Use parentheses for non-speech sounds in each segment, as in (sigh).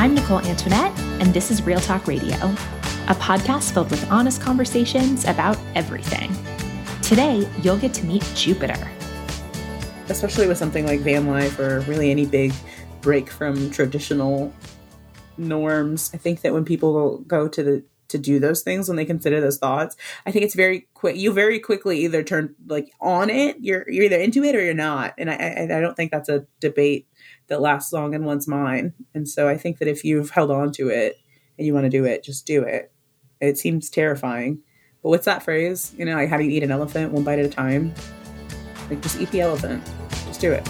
I'm Nicole Antoinette, and this is Real Talk Radio, a podcast filled with honest conversations about everything. Today, you'll get to meet Jupiter. Especially with something like van life or really any big break from traditional norms. I think that when people go to the to do those things when they consider those thoughts i think it's very quick you very quickly either turn like on it you're you're either into it or you're not and i i, I don't think that's a debate that lasts long in one's mind and so i think that if you've held on to it and you want to do it just do it. It seems terrifying. But what's that phrase? You know like how do you eat an elephant one bite at a time? Like just eat the elephant. Just do it.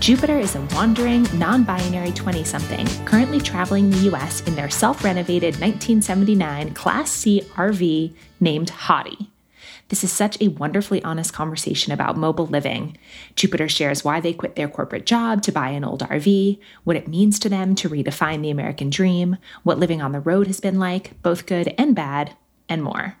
Jupiter is a wandering, non binary 20 something currently traveling the US in their self renovated 1979 Class C RV named Hottie. This is such a wonderfully honest conversation about mobile living. Jupiter shares why they quit their corporate job to buy an old RV, what it means to them to redefine the American dream, what living on the road has been like, both good and bad, and more.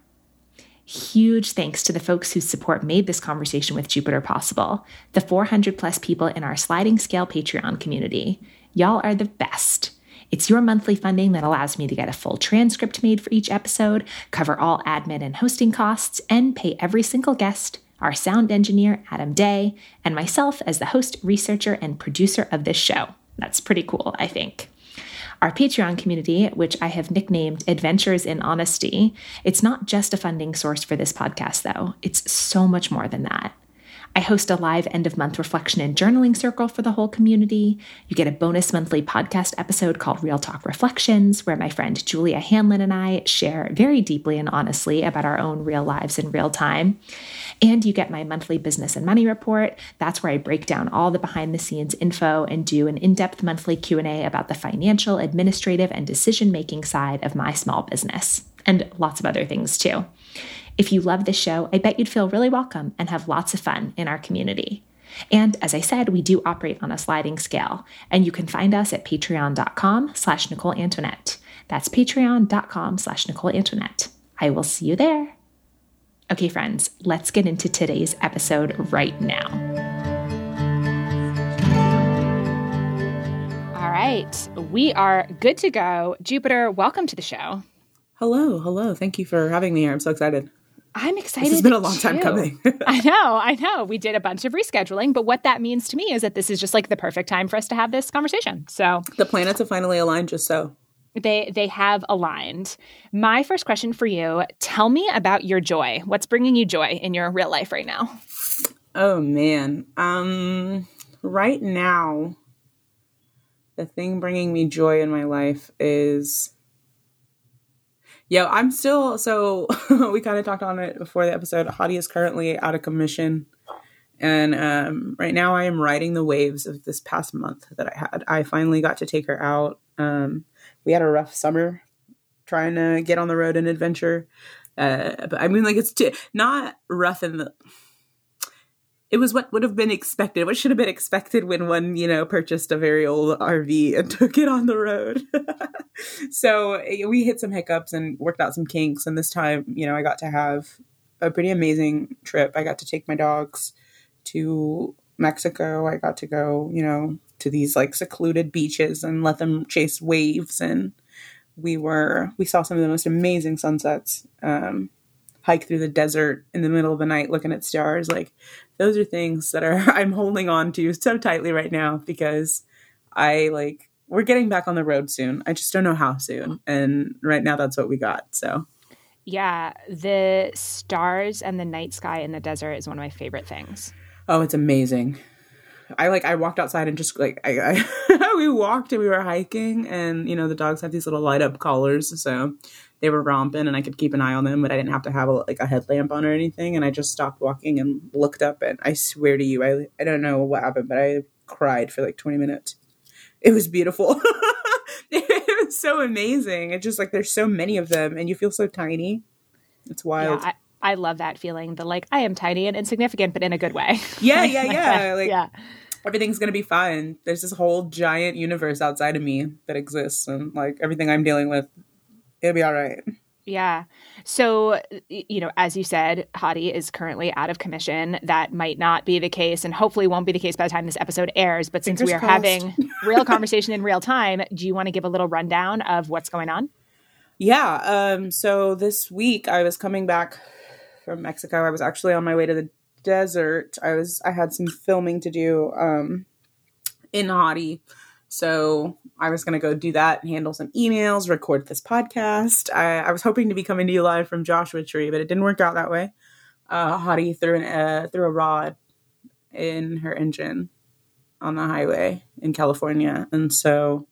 Huge thanks to the folks whose support made this conversation with Jupiter possible, the 400 plus people in our sliding scale Patreon community. Y'all are the best. It's your monthly funding that allows me to get a full transcript made for each episode, cover all admin and hosting costs, and pay every single guest, our sound engineer, Adam Day, and myself as the host, researcher, and producer of this show. That's pretty cool, I think. Our Patreon community, which I have nicknamed Adventures in Honesty, it's not just a funding source for this podcast, though. It's so much more than that. I host a live end of month reflection and journaling circle for the whole community. You get a bonus monthly podcast episode called Real Talk Reflections, where my friend Julia Hanlon and I share very deeply and honestly about our own real lives in real time. And you get my monthly business and money report. That's where I break down all the behind the scenes info and do an in-depth monthly Q&A about the financial, administrative, and decision-making side of my small business, and lots of other things too. If you love this show, I bet you'd feel really welcome and have lots of fun in our community. And as I said, we do operate on a sliding scale, and you can find us at patreon.com slash Nicole Antoinette. That's patreon.com slash Nicole Antoinette. I will see you there. Okay, friends, let's get into today's episode right now. All right, we are good to go. Jupiter, welcome to the show. hello hello thank you for having me here i'm so excited I'm excited. It's been a long time coming. (laughs) (laughs) I know, I know. We did a bunch of rescheduling, but what that means to me is that this is just like the perfect time for us to have this conversation. So the planets have finally aligned just so. they they have aligned. My first question for you, tell me about your joy. What's bringing you joy in your real life right now? Oh man. Um right now the thing bringing me joy in my life is yeah, I'm still so (laughs) we kind of talked on it before the episode. Hottie is currently out of commission. And um, right now I am riding the waves of this past month that I had. I finally got to take her out. Um, we had a rough summer trying to get on the road and adventure. Uh, but I mean, like, it's t- not rough in the it was what would have been expected, what should have been expected when one, you know, purchased a very old RV and (laughs) took it on the road. (laughs) so eh, we hit some hiccups and worked out some kinks. And this time, you know, I got to have a pretty amazing trip. I got to take my dogs to Mexico. I got to go, you know, to these like secluded beaches and let them chase waves. And we were, we saw some of the most amazing sunsets. Um, hike through the desert in the middle of the night looking at stars like those are things that are (laughs) i'm holding on to so tightly right now because i like we're getting back on the road soon. I just don't know how soon. And right now that's what we got so. Yeah, the stars and the night sky in the desert is one of my favorite things. oh it's amazing i like i walked outside and just like i, I (laughs) we walked and we were hiking and you know the dogs have these little light up collars so they were romping and I could keep an eye on them, but I didn't have to have a, like a headlamp on or anything. And I just stopped walking and looked up and I swear to you, I, I don't know what happened, but I cried for like 20 minutes. It was beautiful. (laughs) it was so amazing. It's just like there's so many of them and you feel so tiny. It's wild. Yeah, I, I love that feeling. The like I am tiny and insignificant, but in a good way. (laughs) Yeah, yeah, yeah. like yeah. everything's gonna be fine. There's this whole giant universe outside of me that exists and like everything I'm dealing with it'll be all right. Yeah. So, you know, as you said, Hottie is currently out of commission. That might not be the case and hopefully won't be the case by the time this episode airs. But since Fingers we are crossed. having real (laughs) conversation in real time, do you want to give a little rundown of what's going on? Yeah. Um, so this week I was coming back from Mexico. I was actually on my way to the desert. I was I had some filming to do um, in Hottie. So I was going to go do that and handle some emails, record this podcast. I, I, was hoping to be coming to you live from Joshua Tree, but it didn't work out that way. Uh, Hottie threw, an, uh, threw a rod in her engine on the highway in California. And so,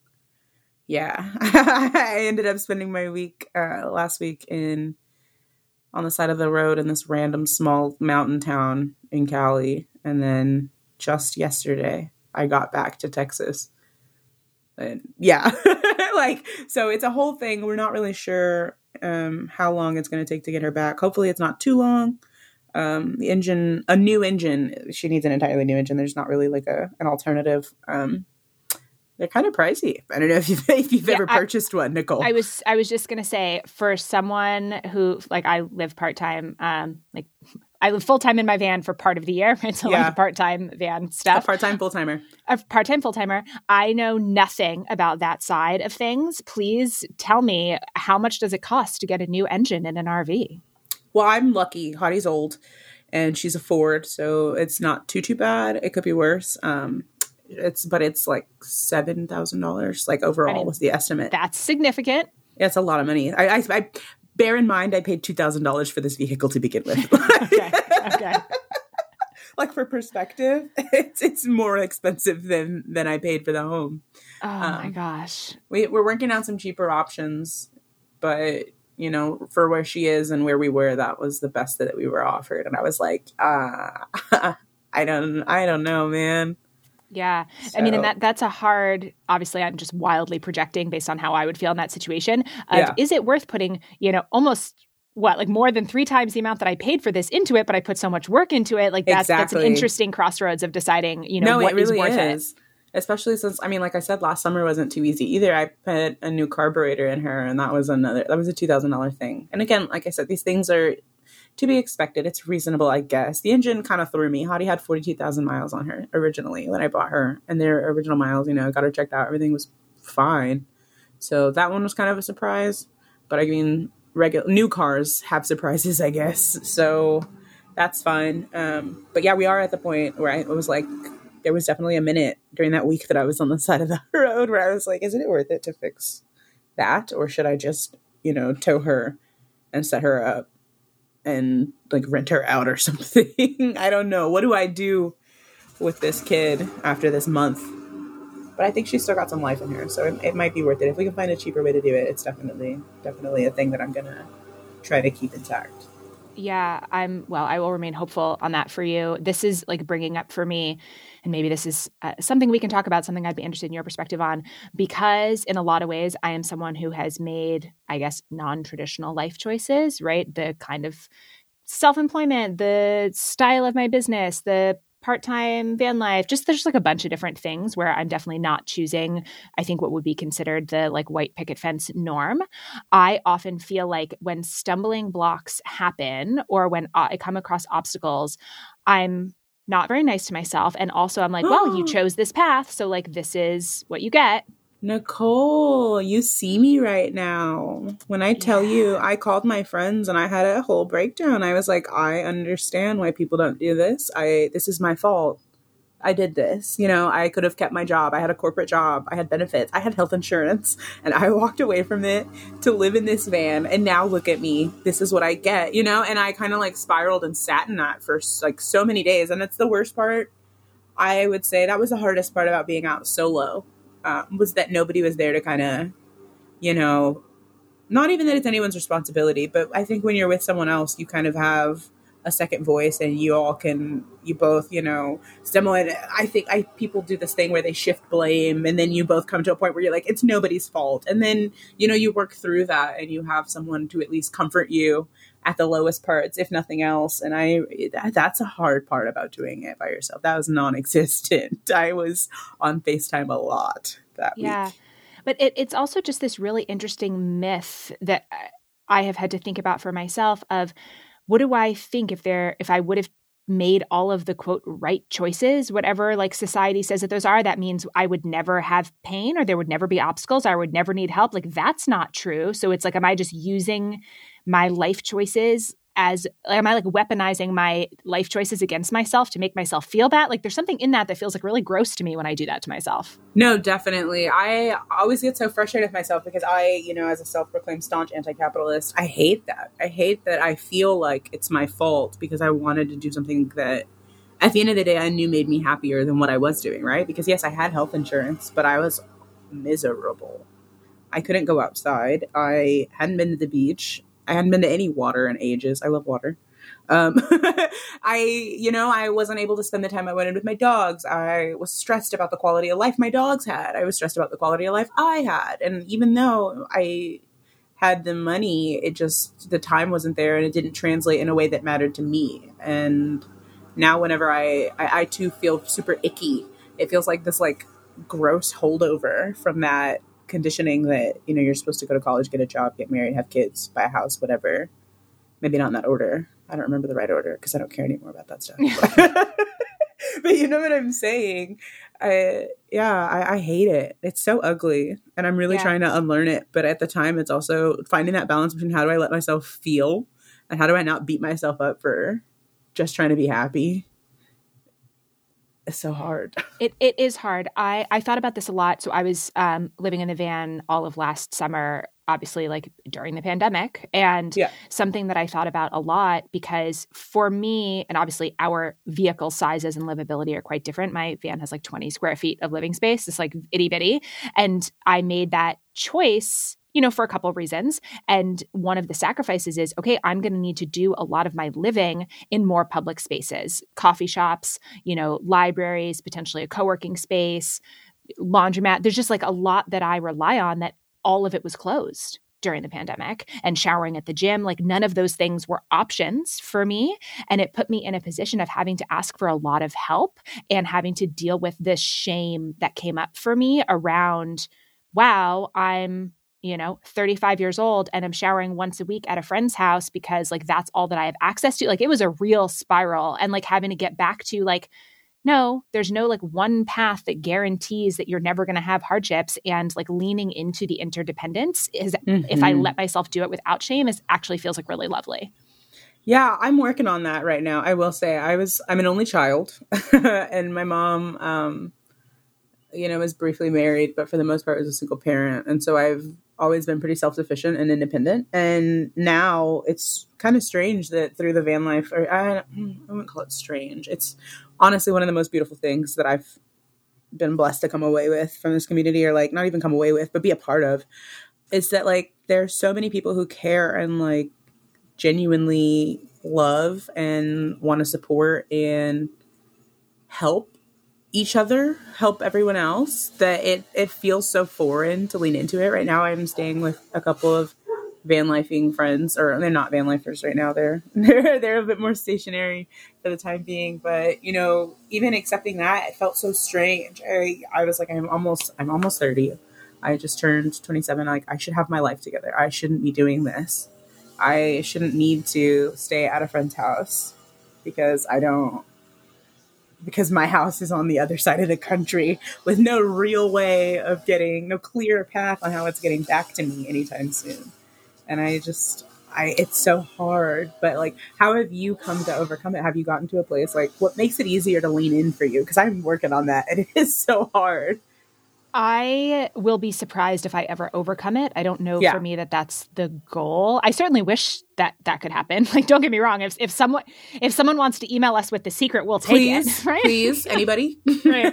yeah, (laughs) I ended up spending my week uh, last week in on the side of the road in this random small mountain town in Cali. And then just yesterday, I got back to Texas. And yeah (laughs) like so it's a whole thing. We're not really sure um how long it's going to take to get her back. Hopefully it's not too long. Um the engine a new engine she needs an entirely new engine. There's not really like a an alternative um they're kind of pricey. I don't know if you've, (laughs) if you've yeah, ever purchased I, one, Nicole. I was I was just gonna say for someone who like I live part time, um, like I live full time in my van for part of the year. (laughs) It's a yeah. part time van stuff. A part time full timer. A part time full timer. I know nothing about that side of things. Please tell me how much does it cost to get a new engine in an RV? Well, I'm lucky. Hottie's old, and she's a Ford, so it's not too too bad. It could be worse. Um, it's but it's like seven thousand dollars, like overall I mean, was the estimate. That's significant. Yeah, it's a lot of money. I, I, I bear in mind I paid two thousand dollars for this vehicle to begin with. (laughs) okay. Okay. (laughs) like for perspective, (laughs) it's it's more expensive than than I paid for the home. Oh um, my gosh. We we're working on some cheaper options, but you know, for where she is and where we were, that was the best that we were offered. And I was like, uh, I don't I don't know, man. Yeah. So. I mean, and that that's a hard, obviously, I'm just wildly projecting based on how I would feel in that situation. Of, yeah. Is it worth putting, you know, almost what, like more than three times the amount that I paid for this into it, but I put so much work into it? Like that's, exactly. that's an interesting crossroads of deciding, you know, no, what really is worth is. it. Especially since, I mean, like I said, last summer wasn't too easy either. I put a new carburetor in her, and that was another, that was a $2,000 thing. And again, like I said, these things are to be expected. It's reasonable, I guess. The engine kind of threw me. Hottie had 42,000 miles on her originally when I bought her. And their original miles, you know, got her checked out. Everything was fine. So that one was kind of a surprise. But I mean, regular new cars have surprises, I guess. So that's fine. Um, but yeah, we are at the point where I was like, there was definitely a minute during that week that I was on the (laughs) side of the (laughs) road where I was like, isn't it worth it to fix that? Or should I just, you know, tow her and set her up? And like rent her out or (laughs) something. I don't know. What do I do with this kid after this month? But I think she's still got some life in her, so it, it might be worth it. If we can find a cheaper way to do it, it's definitely definitely a thing that I'm gonna try to keep intact. Yeah, I'm well, I will remain hopeful on that for you. This is like bringing up for me and maybe this is uh, something we can talk about, something I'd be interested in your perspective on, because in a lot of ways, I am someone who has made, I guess, non traditional life choices, right? The kind of self employment, the style of my business, the part time van life, just there's like a bunch of different things where I'm definitely not choosing, I think, what would be considered the like white picket fence norm. I often feel like when stumbling blocks happen or when I come across obstacles, I'm not very nice to myself. And also, I'm like, well, you (gasps) chose this path. So, like, this is what you get. Nicole, you see me right now. When I tell yeah. you, I called my friends and I had a whole breakdown. I was like, I understand why people don't do this. I this is my fault. I did this. You know, I could have kept my job. I had a corporate job. I had benefits. I had health insurance. (laughs) And I walked away from it to live in this van. And now look at me. This is what I get, you know? And I kind of like spiraled and sat in that for like so many days. And it's the worst part. I would say that was the hardest part about being out solo um, was that nobody was there to kind of, you know, not even that it's anyone's responsibility, but I think when you're with someone else, you kind of have a second voice and you all can you both you know someone i think i people do this thing where they shift blame and then you both come to a point where you're like it's nobody's fault. And then you know you work through that and you have someone to at least comfort you at the lowest parts if nothing else. And i that's a hard part about doing it by yourself. That was non-existent. (laughs) I was on facetime a lot that yeah. week but it, it's also just this really interesting myth that I have had to think about for myself of what do I think if there if I would have made all of the quote right choices whatever like society says that those are that means i would never have pain or there would never be obstacles i would never need help. Like that's not true. So it's like am i just using my life choices as am I like weaponizing my life choices against myself to make myself feel bad? Like there's something in that that feels like really gross to me when I do that to myself. No, definitely. I always get so frustrated with myself because I, you know, as a self-proclaimed staunch anti-capitalist, I hate that. I hate that I feel like it's my fault because I wanted to do something that at the end of the day I knew made me happier than what I was doing, right? Because yes, I had health insurance, but I was miserable. I couldn't go outside. I hadn't been to the beach. I hadn't been to any water in ages. I love water. Um, (laughs) I, you know, I wasn't able to spend the time I wanted with my dogs. I was stressed about the quality of life my dogs had. I was stressed about the quality of life I had. And even though I had the money, it just, the time wasn't there and it didn't translate in a way that mattered to me. And now whenever I, I, I too feel super icky, it feels like this like gross holdover from that conditioning that you know you're supposed to go to college, get a job, get married, have kids, buy a house, whatever. Maybe not in that order. I don't remember the right order because I don't care anymore about that stuff. (laughs) but you know what I'm saying? I yeah, I, I, hate it. It's so ugly, and I'm really yeah. trying to unlearn it. But at the time, it's also finding that balance between how do I let myself feel and how do I not beat myself up for just trying to be happy is so hard. (laughs) It it is hard. I I thought about this a lot. So I was um, living in the van all of last summer, obviously like during the pandemic, and yeah. something that I thought about a lot because for me, and obviously our vehicle sizes and livability are quite different. My van has like twenty square feet of living space. It's like itty bitty, and I made that choice you know, for a couple of reasons. And one of the sacrifices is okay, I'm going to need to do a lot of my living in more public spaces, coffee shops, you know, libraries, potentially a co working space, laundromat. There's just like a lot that I rely on that all of it was closed during the pandemic and showering at the gym. Like none of those things were options for me. And it put me in a position of having to ask for a lot of help and having to deal with this shame that came up for me around, wow, I'm you know 35 years old and i'm showering once a week at a friend's house because like that's all that i have access to like it was a real spiral and like having to get back to like no there's no like one path that guarantees that you're never going to have hardships and like leaning into the interdependence is mm-hmm. if i mm-hmm. let myself do it without shame is actually feels like really lovely yeah i'm working on that right now i will say i was i'm an only child (laughs) and my mom um you know was briefly married but for the most part was a single parent and so i've always been pretty self sufficient and independent. And now it's kind of strange that through the van life, or I, I wouldn't call it strange. It's honestly one of the most beautiful things that I've been blessed to come away with from this community, or like not even come away with, but be a part of. Is that like there's so many people who care and like genuinely love and want to support and help each other help everyone else that it it feels so foreign to lean into it. Right now i'm staying with a couple of van lifing friends or they're not van lifers right now. They're (laughs) they're they're a bit more stationary for the time being. But you know even accepting that it felt so strange. I i was like i'm almost i'm almost 30 i just turned 27 like i should have my life together. I shouldn't be doing this. I shouldn't need to stay at a friend's house because i don't because my house is on the other side of the country with no real way of getting no clear path on how it's getting back to me anytime soon. And I just I it's so hard, but like how have you come to overcome it? Have you gotten to a place like what makes it easier to lean in for you? Because I'm working on that and it is so hard. I will be surprised if I ever overcome it. I don't know yeah. for me that that's the goal. I certainly wish that that could happen. (laughs) Like, don't get me wrong. If if someone if someone wants to email us with the secret, we'll take please, it. (laughs) Right? Please, (laughs) anybody. right.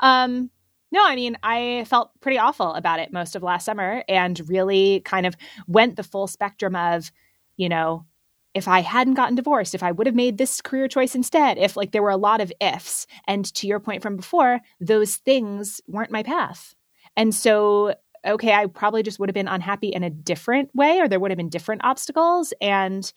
Um, no, I mean, I felt pretty awful about it most of last summer, and really kind of went the full spectrum of, you know, if I hadn't gotten divorced, if I would have made this career choice instead, if like there were a lot of ifs. And to your point from before, those things weren't my path. And so, okay, I probably just would have been unhappy in a different way, or there would have been different obstacles. And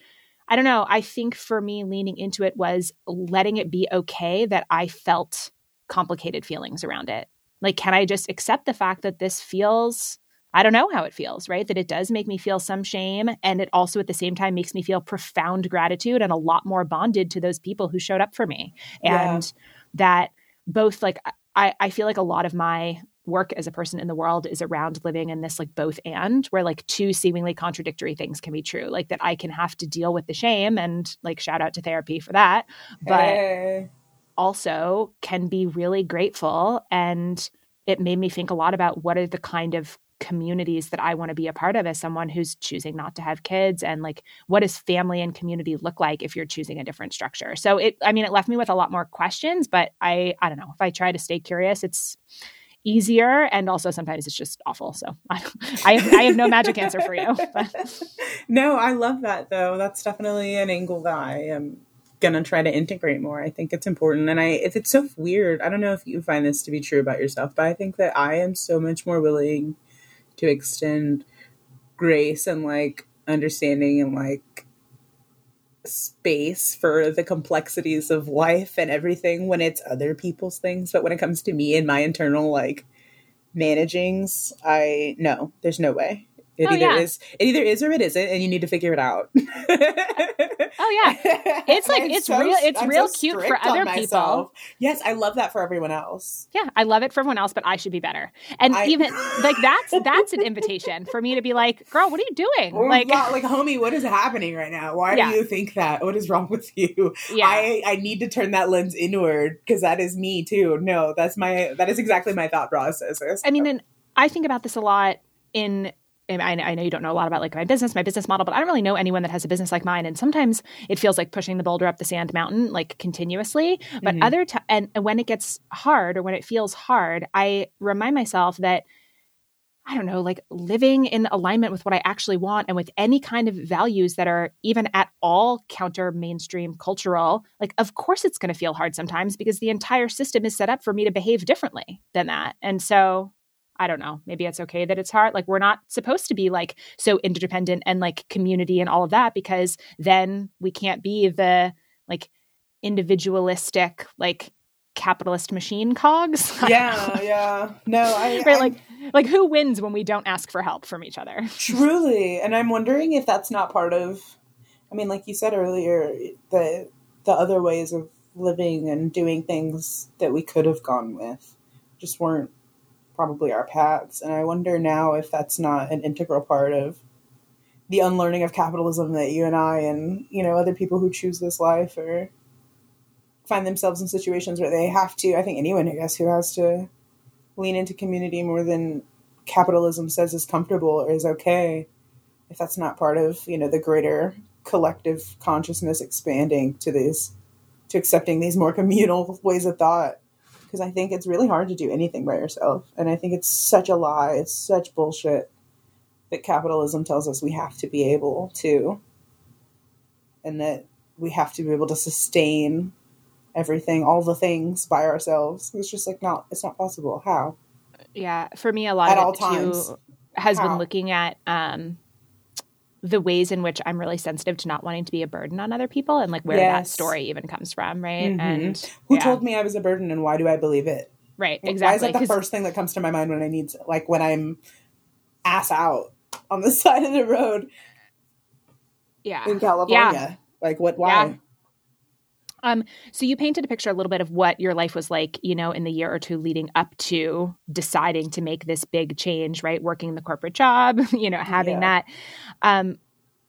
I don't know. I think for me, leaning into it was letting it be okay that I felt complicated feelings around it. Like, can I just accept the fact that this feels I don't know how it feels, right? That it does make me feel some shame. And it also at the same time makes me feel profound gratitude and a lot more bonded to those people who showed up for me. Yeah. And that both like I, I feel like a lot of my work as a person in the world is around living in this like both and where like two seemingly contradictory things can be true like that i can have to deal with the shame and like shout out to therapy for that but hey. also can be really grateful and it made me think a lot about what are the kind of communities that I want to be a part of as someone who's choosing not to have kids and like what does family and community look like if you're choosing a different structure. So it I mean it left me with a lot more questions, but I I don't know, if I try to stay curious, it's easier and also sometimes it's just awful. So I (laughs) I have, I have no magic answer for you. (laughs) But. No, I love that though. That's definitely an angle that I am gonna try to integrate more. I think it's important, and I if it's so weird. I don't know if you find this to be true about yourself, but I think that I am so much more willing to extend grace and like understanding and like space for the complexities of life and everything when it's other people's things. But when it comes to me and my internal like managings i no there's no way it oh, either yeah. is it either is or it isn't, and you need to figure it out. (laughs) oh yeah, it's like it's so, real. It's I'm real so cute for other people. Yes, I love that for everyone else. Yeah, I love it for everyone else, but I should be better. And I, even like that's (laughs) that's an invitation for me to be like, "Girl, what are you doing?" Like, like, homie, what is happening right now? Why yeah. do you think that? What is wrong with you? Yeah, I I need to turn that lens inward because that is me too. No, that's my that is exactly my thought process. I mean, and I think about this a lot in I, I know you don't know a lot about like my business, my business model, but I don't really know anyone that has a business like mine. And sometimes it feels like pushing the boulder up the sand mountain like continuously. But mm-hmm. other times, and when it gets hard or when it feels hard, I remind myself that I don't know, like living in alignment with what I actually want and with any kind of values that are even at all counter mainstream cultural, like, of course it's going to feel hard sometimes because the entire system is set up for me to behave differently than that. And so I don't know, maybe it's okay that it's hard. Like we're not supposed to be like so interdependent and like community and all of that because then we can't be the like individualistic like capitalist machine cogs. (laughs) Yeah, yeah. No, I (laughs) right, like like who wins when we don't ask for help from each other? (laughs) Truly. And I'm wondering if that's not part of I mean, like you said earlier, the the other ways of living and doing things that we could have gone with just weren't probably our paths. And I wonder now if that's not an integral part of the unlearning of capitalism that you and I and, you know, other people who choose this life or find themselves in situations where they have to, I think anyone, I guess, who has to lean into community more than capitalism says is comfortable or is okay, if that's not part of, you know, the greater collective consciousness expanding to these, to accepting these more communal (laughs) ways of thought because I think it's really hard to do anything by yourself. And I think it's such a lie, it's such bullshit that capitalism tells us we have to be able to, and that we have to be able to sustain everything, all the things by ourselves. It's just like not, it's not possible. How? Yeah, for me, a lot at of it times. has How? been looking at um, the ways in which I'm really sensitive to not wanting to be a burden on other people and like where yes. that story even comes from, right? Mm-hmm. And who yeah. told me I was a burden and why do I believe it? Right, exactly. Why is that the first thing that comes to my mind when I need to, like when I'm ass out on the (laughs) side of the road? Yeah. In California. Yeah. Like what why? Yeah. Um, so you painted a picture a little bit of what your life was like, you know, in the year or two leading up to deciding to make this big change, right? Working the corporate job, (laughs) you know, having yeah. that. Um,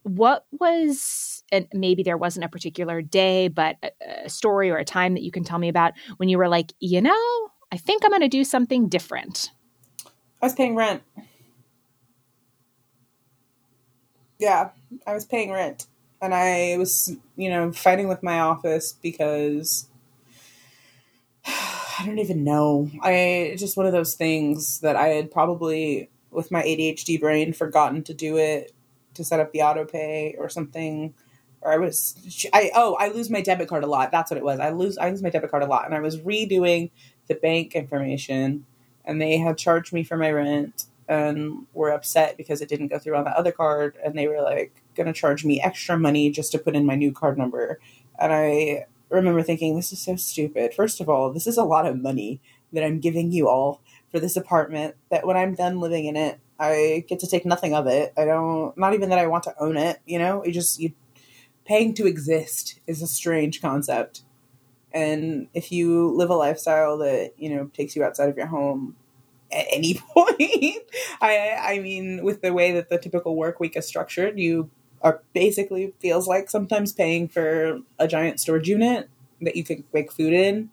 what was, and maybe there wasn't a particular day, but a, a story or a time that you can tell me about when you were like, you know, I think I'm going to do something different. I was paying rent. Yeah, I was paying rent and I was, you know, fighting with my office because (sighs) I don't even know. I just one of those things that I had probably with my ADHD brain forgotten to do it to set up the auto pay or something. Or I was I oh, I lose my debit card a lot. That's what it was. I lose I lose my debit card a lot and I was redoing the bank information and they had charged me for my rent and were upset because it didn't go through on the other card and they were like going to charge me extra money just to put in my new card number and i remember thinking this is so stupid first of all this is a lot of money that i'm giving you all for this apartment that when I'm done living in it, I get to take nothing of it. I don't, not even that I want to own it, you know? You just, you, paying to exist is a strange concept. And if you live a lifestyle that, you know, takes you outside of your home at any (laughs) point, I, I mean, with the way that the typical work week is structured, you are basically feels like sometimes paying for a giant storage unit that you can make food in.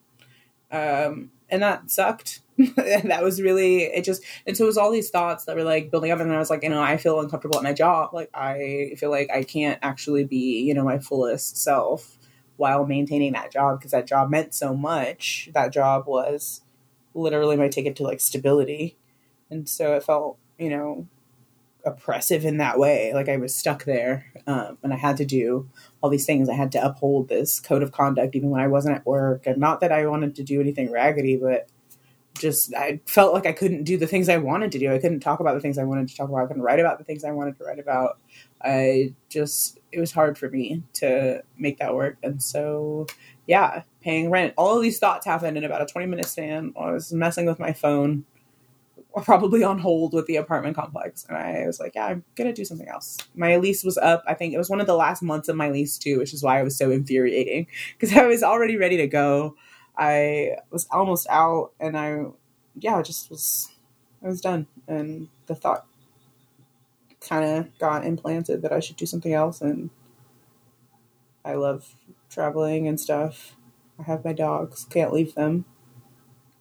Um, and that sucked. (laughs) and that was really it just and so it was all these thoughts that were like building up and I was like, you know, I feel uncomfortable at my job. Like I feel like I can't actually be, you know, my fullest self while maintaining that job because that job meant so much. That job was literally my ticket to like stability. And so it felt, you know, oppressive in that way. Like I was stuck there, um, and I had to do all these things. I had to uphold this code of conduct even when I wasn't at work. And not that I wanted to do anything raggedy, but just I felt like I couldn't do the things I wanted to do. I couldn't talk about the things I wanted to talk about. I couldn't write about the things I wanted to write about. I just it was hard for me to make that work. And so yeah, paying rent. All of these thoughts happened in about a 20 minute span. I was messing with my phone probably on hold with the apartment complex. And I was like, yeah, I'm going to do something else. My lease was up. I think it was one of the last months of my lease, too, which is why it was so infuriating because I was already ready to go. I was almost out and I, yeah, just was, I was done. And the thought kind of got implanted that I should do something else. And I love traveling and stuff. I have my dogs, can't leave them.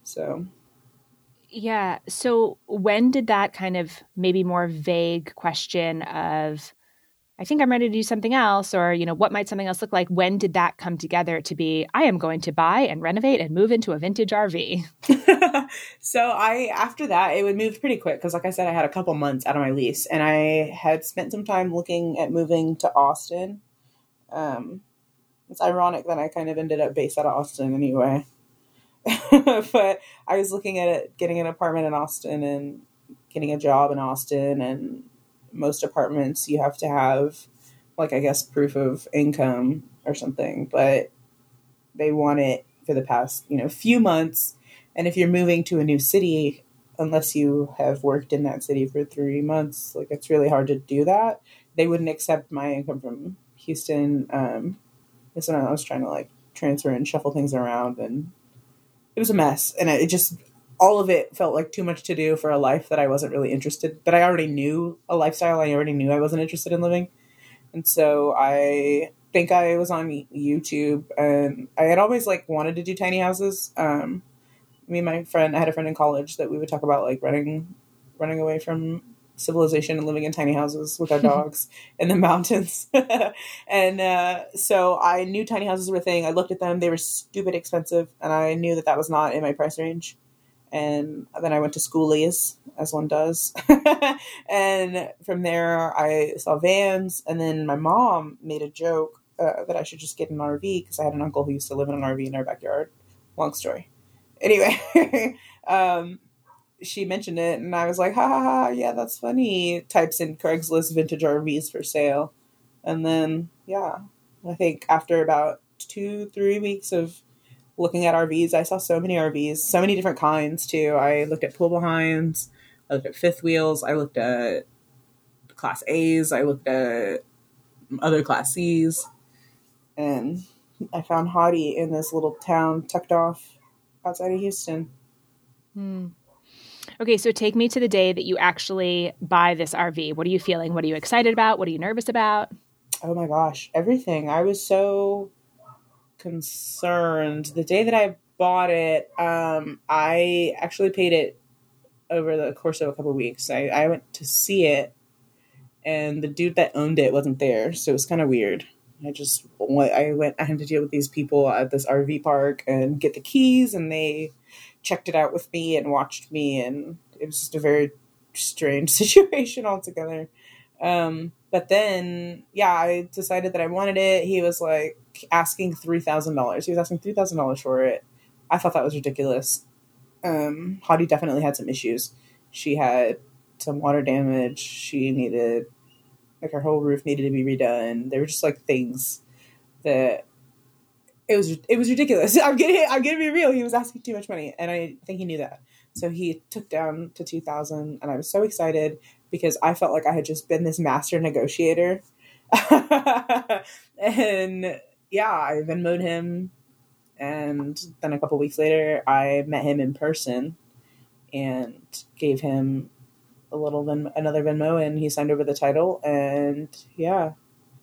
So yeah. So when did that kind of maybe more vague question of, I think I'm ready to do something else, or, you know, what might something else look like? When did that come together to be, I am going to buy and renovate and move into a vintage RV? (laughs) so I, after that, it would move pretty quick because, like I said, I had a couple months out of my lease and I had spent some time looking at moving to Austin. Um, it's ironic that I kind of ended up based out of Austin anyway. (laughs) but I was looking at it, getting an apartment in Austin and getting a job in Austin. And most apartments, you have to have, like, I guess, proof of income or something. But they want it for the past, you know, few months. And if you're moving to a new city, unless you have worked in that city for three months, like, it's really hard to do that. They wouldn't accept my income from Houston. Um, so I was trying to, like, transfer and shuffle things around and it was a mess, and it just all of it felt like too much to do for a life that I wasn't really interested. That I already knew a lifestyle I already knew I wasn't interested in living, and so I think I was on YouTube, and I had always like wanted to do tiny houses. Um, me and my friend, I had a friend in college that we would talk about like running, running away from civilization and living in tiny houses with our dogs (laughs) in the mountains. (laughs) and uh, so I knew tiny houses were a thing. I looked at them; they were stupid expensive, and I knew that that was not in my price range. And then I went to schoolies, as one does. (laughs) and from there, I saw vans. And then my mom made a joke uh, that I should just get an RV because I had an uncle who used to live in an RV in our backyard. Long story. Anyway, um, she mentioned it and I was like, ha ha ha, yeah, that's funny. Types in Craigslist vintage RVs for sale. And then, yeah, I think after about two, three weeks of looking at RVs, I saw so many RVs, so many different kinds too. I looked at pull behinds, I looked at fifth wheels, I looked at class A's, I looked at other class C's, and I found Hottie in this little town tucked off outside of Houston. Hmm. Okay, so take me to the day that you actually buy this RV. What are you feeling? What are you excited about? What are you nervous about? Oh my gosh, everything. I was so concerned. The day that I bought it, um, I actually paid it over the course of a couple of weeks. I, I went to see it, and the dude that owned it wasn't there, so it was kind of weird. I just I went. I had to deal with these people at this RV park and get the keys, and they checked it out with me and watched me, and it was just a very strange (laughs) situation altogether. Um, but then, yeah, I decided that I wanted it. He was like asking three thousand dollars. He was asking three thousand dollars for it. I thought that was ridiculous. Um, Hottie definitely had some issues. She had some water damage. She needed like her whole roof needed to be redone. There were just like things that it was it was ridiculous. (laughs) I'm getting I'm gonna be real. He was asking too much money, and I think he knew that. So he took down to 2000 and I was so excited because I felt like I had just been this master negotiator. (laughs) and yeah, I Venmoed him. And then a couple weeks later, I met him in person and gave him a little Ven- another Venmo, and he signed over the title. And yeah,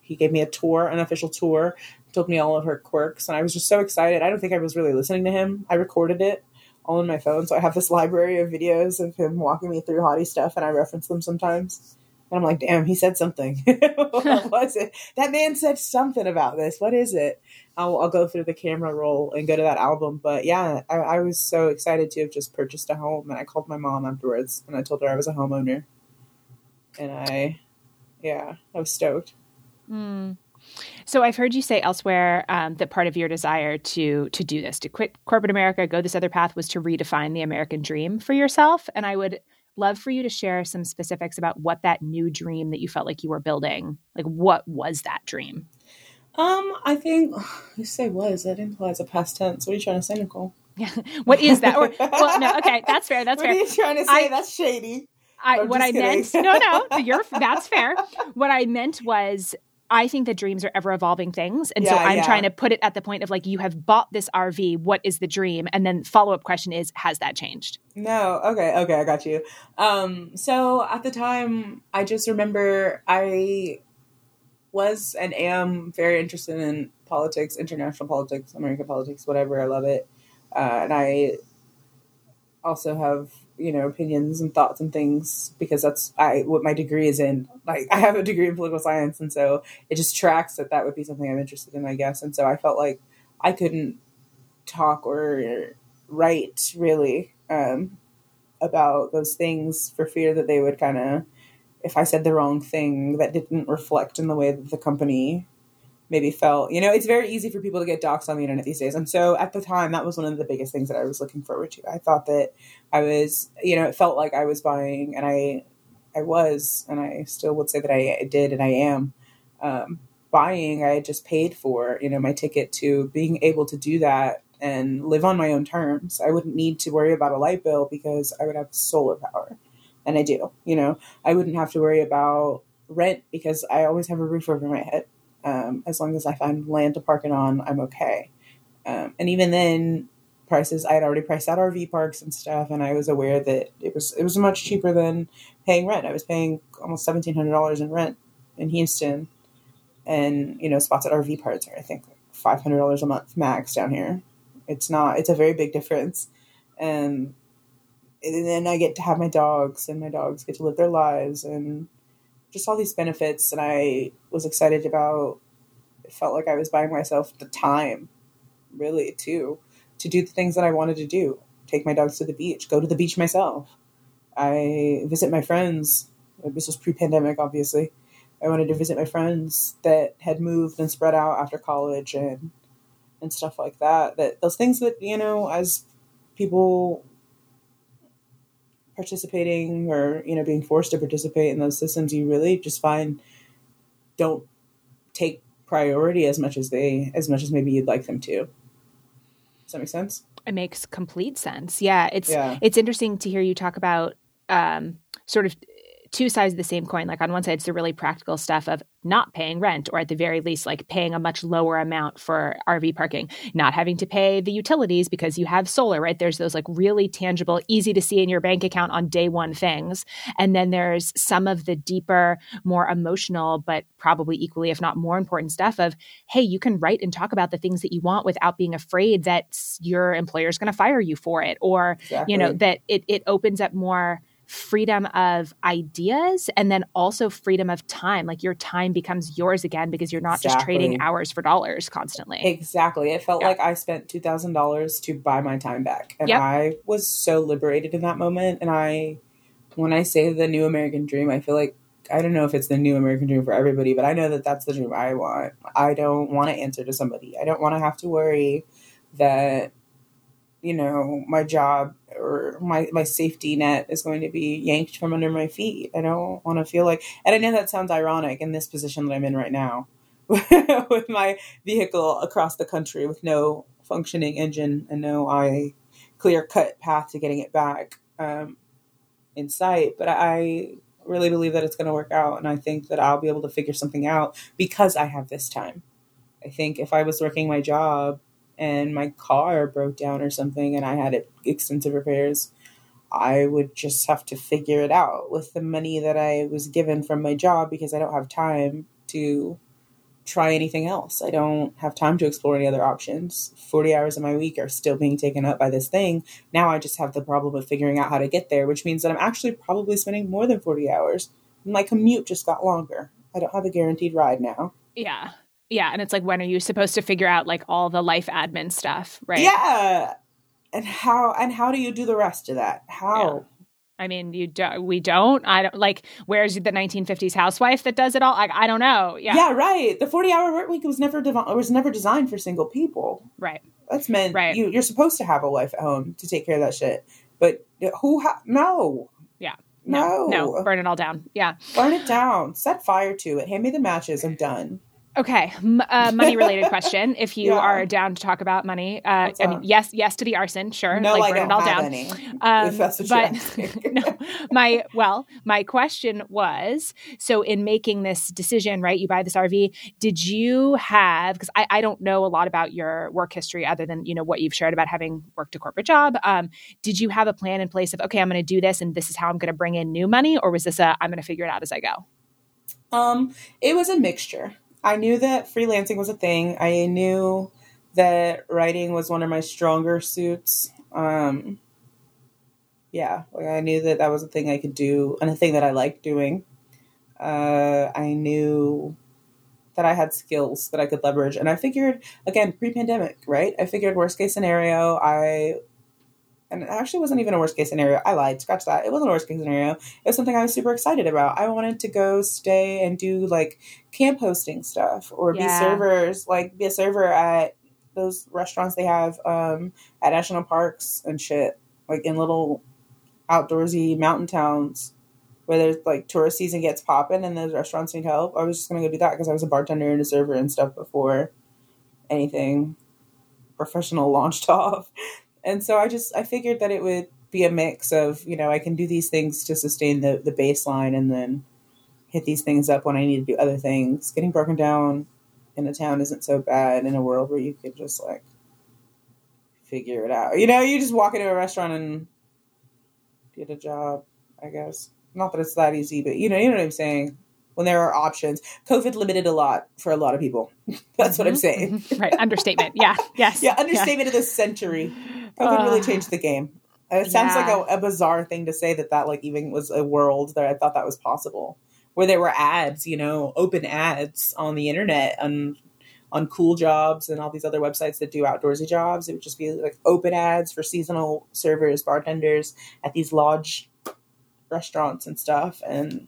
he gave me a tour, an official tour, told me all of her quirks, and I was just so excited. I don't think I was really listening to him. I recorded it all on my phone, so I have this (laughs) library of videos of him walking me through hottie stuff, and I reference them sometimes. And I'm like, damn, he said something. (laughs) what was it? That man said something about this. What is it? I'll, I'll, go through the camera roll and go to that album. But yeah, I, I, was so excited to have just purchased a home. And I called my mom afterwards and I told her I was a homeowner. And I, yeah, I was stoked. Mm. So I've heard you say elsewhere um, that part of your desire to to do this, to quit corporate America, go this other path, was to redefine the American dream for yourself. And I would love for you to share some specifics about what that new dream that you felt like you were building, like what was that dream? Um, I think you say was that implies a past tense. What are you trying to say, Nicole? Yeah. (laughs) what is that? Or well, no, okay, that's fair. That's what (laughs) fair. What are you trying to say? I, that's shady. I, what I kidding. meant, (laughs) no, no, you're that's fair. What I meant was I think that dreams are ever evolving things. And yeah, so I'm yeah. trying to put it at the point of like, you have bought this RV. What is the dream? And then follow up question is, has that changed? No. Okay. Okay. I got you. Um, so at the time, I just remember I was and am very interested in politics, international politics, American politics, whatever. I love it. Uh, and I also have you know opinions and thoughts and things because that's I what my degree is in. Like I have a degree in political science, and so it just tracks that that would be something I'm interested in, I guess. And so I felt like I couldn't talk or write really um, about those things for fear that they would kind of, if I said the wrong thing that didn't reflect in the way that the company maybe felt you know it's very easy for people to get doxxed on the internet these days. And so at the time that was one of the biggest things that i was looking forward to. I thought that i was you know it felt like i was buying and i i was and i still would say that i did and i am um, buying. I had just paid for you know my ticket to being able to do that and live on my own terms. I wouldn't need to worry about a light bill because i would have solar power and i do you know. I wouldn't have to worry about rent because i always have a roof over my head um, as long as I find land to park it on, I'm okay. Um, and even then, prices I had already priced out RV parks and stuff, and I was aware that it was it was much cheaper than paying rent. I was paying almost seventeen hundred dollars in rent in Houston, and you know spots at RV parks are I think five hundred dollars a month max down here. It's not. It's a very big difference, and and then I get to have my dogs, and my dogs get to live their lives, and just all these benefits and I was excited about it felt like I was buying myself the time really too to do the things that I wanted to do. Take my dogs to the beach, go to the beach myself. I visit my friends. This was pre-pandemic obviously. I wanted to visit my friends that had moved and spread out after college and and stuff like that. That those things that, you know, as people participating or you know being forced to participate in those systems you really just find don't take priority as much as they as much as maybe you'd like them to. Does that make sense? It makes complete sense. Yeah it's yeah. it's interesting to hear you talk about um, sort of two sides of the same coin. Like on one side, it's the really practical stuff of not paying rent, or at the very least, like paying a much lower amount for RV parking, not having to pay the utilities because you have solar, right? There's those like really tangible, easy to see in your bank account on day one things. And then there's some of the deeper, more emotional, but probably equally, if not more important stuff of, hey, you can write and talk about the things that you want without being afraid that your employer is going to fire you for it, or, exactly. you know, that it, it opens up more freedom of ideas and then also freedom of time. Like your time becomes yours again because you're not exactly. just trading hours for dollars constantly. Exactly. It felt yeah. like I spent $2,000 to buy my time back. And yep. I was so liberated in that moment. And I, when I say the new American dream, I feel like I don't know if it's the new American dream for everybody, but I know that that's the dream I want. I don't want to answer to somebody. I don't want to have to worry that you know, my job or my, my safety net is going to be yanked from under my feet. I don't want to feel like, and I know that sounds ironic in this position that I'm in right now (laughs) with my vehicle across the country with no functioning engine and no eye clear cut path to getting it back um, in sight. But I really believe that it's going to work out, and I think that I'll be able to figure something out because I have this time. I think if I was working my job and my car broke down or something and I had extensive repairs, I would just have to figure it out with the money that I was given from my job because I don't have time to try anything else. I don't have time to explore any other options. 40 hours of my week are still being taken up by this thing. Now I just have the problem of figuring out how to get there, which means that I'm actually probably spending more than 40 hours. My commute just got longer. I don't have a guaranteed ride now. Yeah. Yeah. And it's like, when are you supposed to figure out like all the life admin stuff, right? Yeah and how and how do you do the rest of that how yeah. I mean, you don't. we don't. I don't like. Where's the 1950s housewife that does it all? Like, I don't know. Yeah, yeah, right. The 40 hour work week was never devi- was never designed for single people. Right. That's meant right. You, you're supposed to have a wife at home to take care of that shit. But who? Ha- no. Yeah. No. No. Burn it all down. Yeah. Burn it down. Set fire to it. Hand me the matches. I'm done. Okay, M- uh, money related (laughs) question. If you yeah. are down to talk about money, uh, I mean, yes, yes to the arson, sure. No, like, I don't it all have down. any. Um, if that's what but (laughs) no, my well, my question was: so in making this decision, right? You buy this RV. Did you have? Because I, I don't know a lot about your work history other than you know what you've shared about having worked a corporate job. Um, did you have a plan in place of okay, I'm going to do this, and this is how I'm going to bring in new money, or was this a I'm going to figure it out as I go? Um, it was a mixture. I knew that freelancing was a thing. I knew that writing was one of my stronger suits. Um, yeah, like I knew that that was a thing I could do and a thing that I liked doing. Uh, I knew that I had skills that I could leverage, and I figured again pre-pandemic, right? I figured worst case scenario, I and it actually wasn't even a worst case scenario. I lied, scratch that. It wasn't a worst case scenario. It was something I was super excited about. I wanted to go stay and do like camp hosting stuff or yeah. be servers, like be a server at those restaurants they have um, at national parks and shit, like in little outdoorsy mountain towns where there's like tourist season gets popping and those restaurants need help. I was just gonna go do that because I was a bartender and a server and stuff before anything professional launched (laughs) off. And so I just I figured that it would be a mix of, you know, I can do these things to sustain the, the baseline and then hit these things up when I need to do other things. Getting broken down in a town isn't so bad in a world where you could just like figure it out. You know, you just walk into a restaurant and get a job, I guess. Not that it's that easy, but you know, you know what I'm saying when there are options. COVID limited a lot for a lot of people. (laughs) That's mm-hmm. what I'm mm-hmm. saying. Mm-hmm. right. Understatement. Yeah. (laughs) Yes. yeah. Understatement yeah. of the century. COVID uh, really changed the game. It sounds yeah. like a, a, bizarre thing to say that that like even was a world that I thought that was possible, where there were ads, you know, open ads on the internet on on cool jobs and all these other websites that do outdoorsy jobs. It would just be like open ads for seasonal servers, bartenders at these lodge restaurants and stuff, and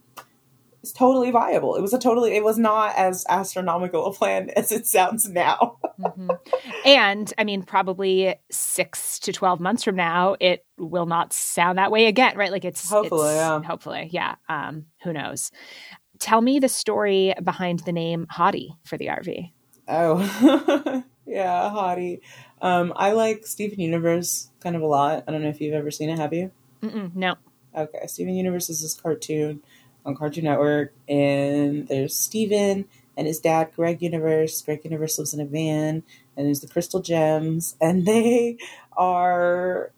it's totally viable. It was a totally, it was not as astronomical a plan (laughs) as it sounds now. mm-hmm. And I mean, probably six to 12 months from now, it will not sound that way again, right? Like it's hopefully, it's, yeah. Hopefully, yeah. Um, who knows? Tell me the story behind the name Hottie for the RV. Oh, (laughs) yeah, Hottie. Um, I like Steven Universe kind of a lot. I don't know if you've ever seen it. Have you? Mm-mm, no. Okay, Steven Universe is this cartoon on Cartoon Network, and there's Steven and his dad, Greg Universe. Greg Universe lives in a van, and there's the Crystal Gems, (laughs) and they are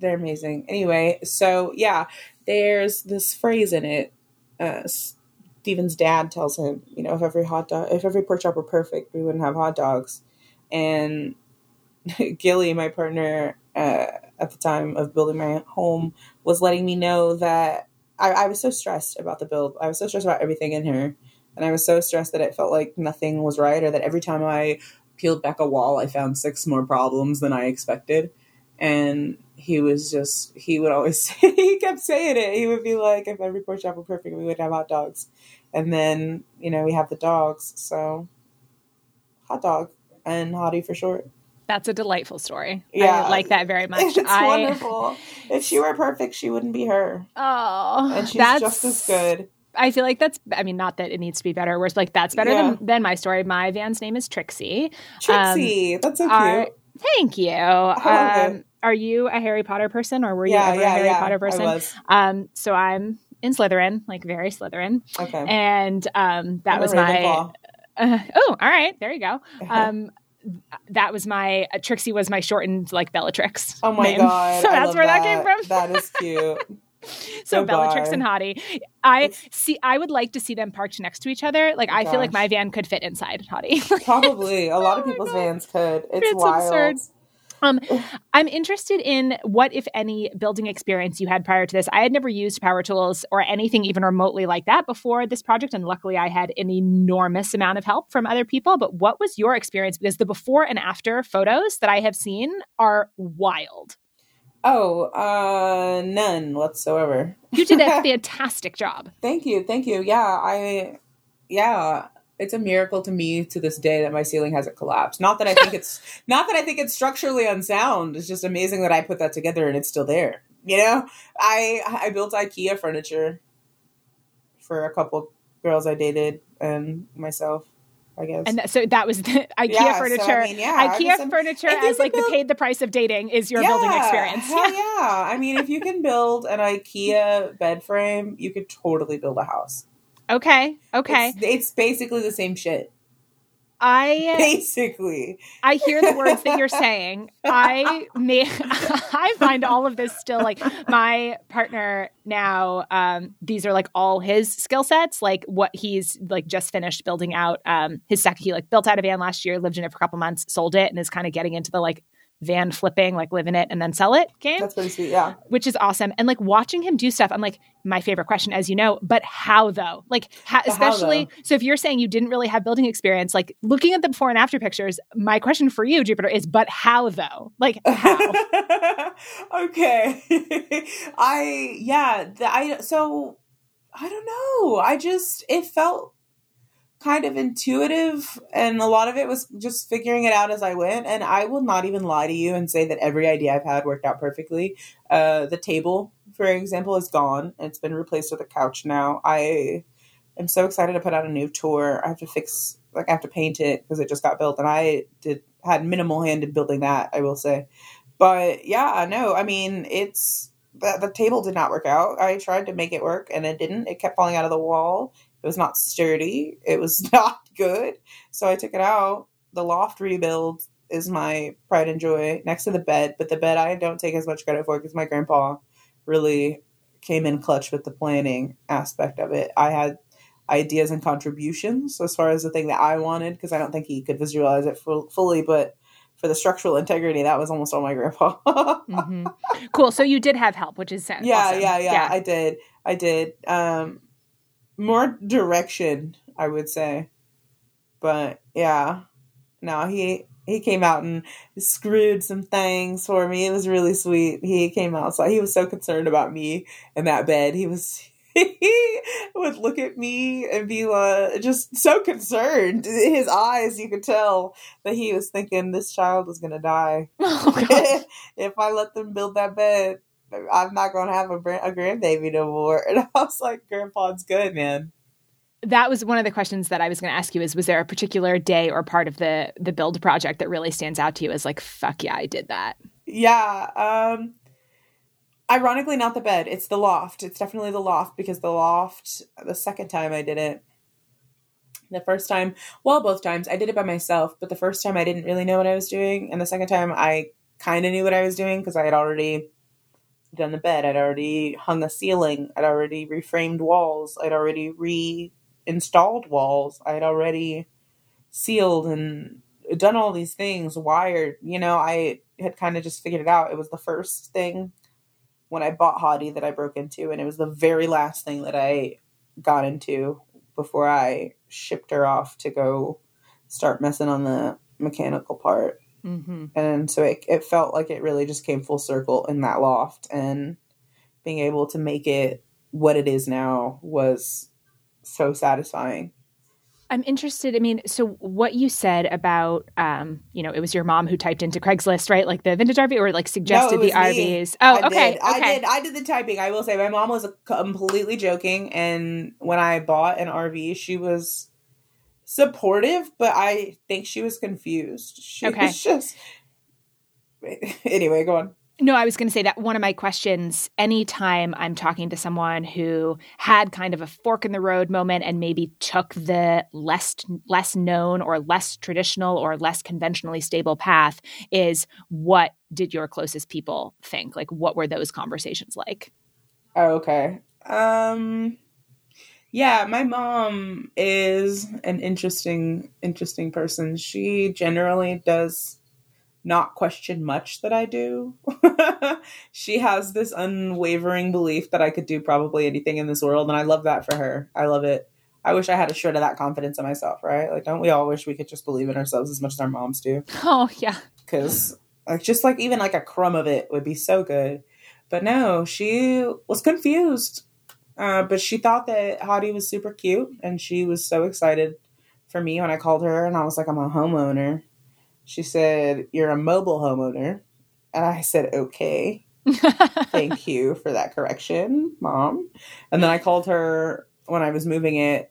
they're amazing. Anyway, so yeah, there's this phrase in it. Uh, Steven's dad tells him, you know, if every hot dog, if every pork chop were perfect, we wouldn't have hot dogs. And (laughs) Gilly, my partner uh, at the time of building my home, was letting me know that I, I was so stressed about the build. I was so stressed about everything in here. And I was so stressed that it felt like nothing was right, or that every time I peeled back a wall, I found six more problems than I expected. And he was just, he would always (laughs) say, he kept saying it. He would be like, if every pork chop were perfect, we would have hot dogs. And then, you know, we have the dogs. So, hot dog and hottie for short. That's a delightful story. Yeah. I like that very (laughs) much. It's I, wonderful. If she were perfect, she wouldn't be her. Oh, and she's that's, just as good. I feel like that's, I mean, not that it needs to be better worse, like that's better yeah. than, than my story. My van's name is Trixie. Trixie. Um, that's so cute. Our, thank you. (laughs) Um, are you a Harry Potter person or were you Yeah, ever yeah, a Harry yeah, Potter I person? was. Um, so I'm in Slytherin, like very Slytherin, Okay. and um, that I'm was my. Uh, (laughs) oh, all right, there you go. Um, that was my uh, Trixie was my shortened like Bellatrix. oh my name. god. so that's where that, came from. That is cute. (laughs) so Bellatrix Goodbye. and Hottie. I It's- see. I would like to see them parked next to each other. Like I feel like my van could fit inside Hottie. (laughs) Probably. A lot of Oh people's God. vans could. It's, It's wild. absurd. Um, I'm interested in what, if any, building experience you had prior to this. I had never used power tools or anything even remotely like that before this project, and luckily I had an enormous amount of help from other people. But what was your experience? Because the before and after photos that I have seen are wild. Oh, uh none whatsoever. You did a (laughs) fantastic job. Thank you. Thank you. Yeah, I yeah, it's a miracle to me to this day that my ceiling hasn't collapsed. Not that I think it's (laughs) not that I think it's structurally unsound. It's just amazing that I put that together and it's still there. You know? I I built IKEA furniture for a couple girls I dated and myself, I guess. And that, so that was the (laughs) IKEA Yeah, so, I furniture. mean, yeah, IKEA furniture as like the paid the price of dating is your building experience. Hell (laughs) yeah. I mean, if you can build an IKEA bed frame, you could totally build a house. Okay. Okay. It's, it's basically the same shit. I (laughs) Basically. I hear the words that you're saying. I may (laughs) I find all of this still like my partner now um these are like all his skill sets like what he's like just finished building out um his second he like built out a van last year lived in it for a couple months sold it and is kind of getting into the like van flipping like live in it and then sell it game That's pretty sweet. Yeah. which is awesome. And like watching him do stuff, I'm like, my favorite question, as you know, but how though? Like, ha- But how, especially, so if you're saying you didn't really have building experience, like looking at the before and after pictures, my question for you, Jupiter, is, but how though? Like, (laughs) how? okay. (laughs) I yeah, the, I so I don't know. I just it felt kind of intuitive and a lot of it was just figuring it out as I went and I will not even lie to you and say that every idea I've had worked out perfectly. Uh the table, for example, is gone. It's been replaced with a couch now. I am so excited to put out a new tour. I have to fix like I have to paint it because it just got built and I did had minimal hand in building that, I will say. But yeah, no, I mean, it's the, the table did not work out. I tried to make it work and it didn't. It kept falling out of the wall. It was not sturdy. It was (laughs) not good. So I took it out. The loft rebuild is my pride and joy next to the bed, but the bed I don't take as much credit for because my grandpa really came in clutch with the planning aspect of it. I had ideas and contributions as far as the thing that I wanted because I don't think he could visualize it full, fully, but for the structural integrity, that was almost all my grandpa. (laughs) Mhm. Cool. So you did have help, which is yeah, awesome. yeah, yeah, I did. I did. Um more direction, I would say. But yeah. No, he he came out and screwed some things for me. It was really sweet. He came outside. He was so concerned about me in that bed. He was (laughs) he would look at me and be like just so concerned. His eyes, you could tell that he was thinking this child was gonna die (laughs) Oh, (laughs) if I let them build that bed, I'm not going to have a, a grandbaby no more. (laughs) And I was like, Grandpa's good, man. that was one of the questions that I was going to ask you is was there a particular day or part of the the build project that really stands out to you as like fuck yeah I did that Yeah. Um, ironically, not the bed. It's the loft. It's definitely the loft because the loft, the second time I did it, the first time, well, both times, I did it by myself, but the first time I didn't really know what I was doing. And the second time I kind of knew what I was doing because I had already done the bed. I'd already hung a ceiling. I'd already reframed walls. I'd already reinstalled walls. I'd already sealed and done all these things, wired. You know, I had kind of just figured it out. It was the first thing when I bought Hottie that I broke into, and it was the very last thing that I got into before I shipped her off to go start messing on the mechanical part mm-hmm. and so it, it felt like it really just came full circle in that loft and being able to make it what it is now was so satisfying I'm interested. I mean, so what you said about, um, you know, it was your mom who typed into Craigslist, right? Like the vintage RV, or like suggested was the me. RVs. Oh, I okay, did. okay. I did. I did the typing. I will say, my mom was completely joking, and when I bought an RV, she was supportive, but I think she was confused. She Okay. was just. Anyway, go on. No, I was going to say that one of my questions anytime I'm talking to someone who had kind of a fork in the road moment and maybe took the less less known or less traditional or less conventionally stable path is what did your closest people think? Like what were those conversations like? Oh, okay. Um yeah, my mom is an interesting interesting person. She generally does not question much that I do. (laughs) she has this unwavering belief that I could do probably anything in this world, and I love that for her. I love it. I wish I had a shred of that confidence in myself, right? Like, don't we all wish we could just believe in ourselves as much as our moms do? Oh, yeah. Because, like, just like even like a crumb of it would be so good. But no, she was confused. Uh, but she thought that Hottie was super cute, and she was so excited for me when I called her, and I was like, I'm a homeowner she said, You're a mobile homeowner. And I said, Okay. (laughs) Thank you for that correction, mom. And then I called her when I was moving it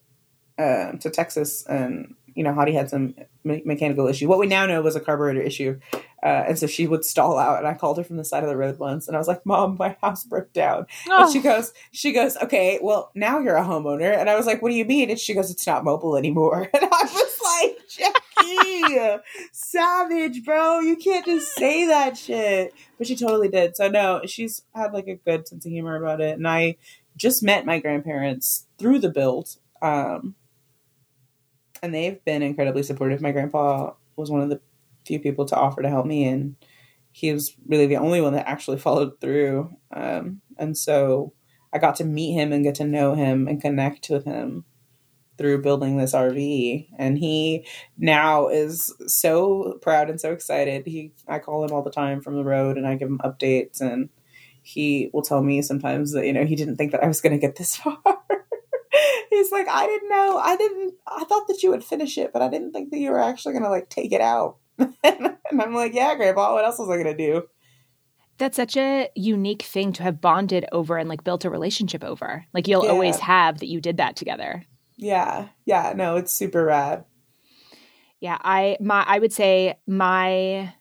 uh, to Texas, and you know, Hottie had some me- mechanical issue. What we now know was a carburetor issue. Uh, and so she would stall out, and I called her from the side of the road once, and I was like, "Mom, my house broke down." Oh. And she goes, "She goes, okay, well now you're a homeowner." And I was like, "What do you mean?" And she goes, "It's not mobile anymore." (laughs) And I was like, "Jackie, savage, bro! You can't just say that shit." But she totally did. So no, she's had like a good sense of humor about it, and I just met my grandparents through the build. Um, and they've been incredibly supportive. My grandpa was one of the few people to offer to help me, and he was really the only one that actually followed through. Um, and so I got to meet him and get to know him and connect with him through building this RV. And he now is so proud and so excited. He I call him all the time from the road and I give him updates and he will tell me sometimes that, you know, he didn't think that I was gonna get this (laughs) far. He's like, I didn't know. I didn't I thought that you would finish it, but I didn't think that you were actually gonna like take it out. (laughs) and I'm like, yeah, grandpa, what else was I going to do? That's such a unique thing to have bonded over and like built a relationship over. Like you'll yeah. always have that you did that together. Yeah. Yeah. No, it's super rad. Yeah. I, my, I would say my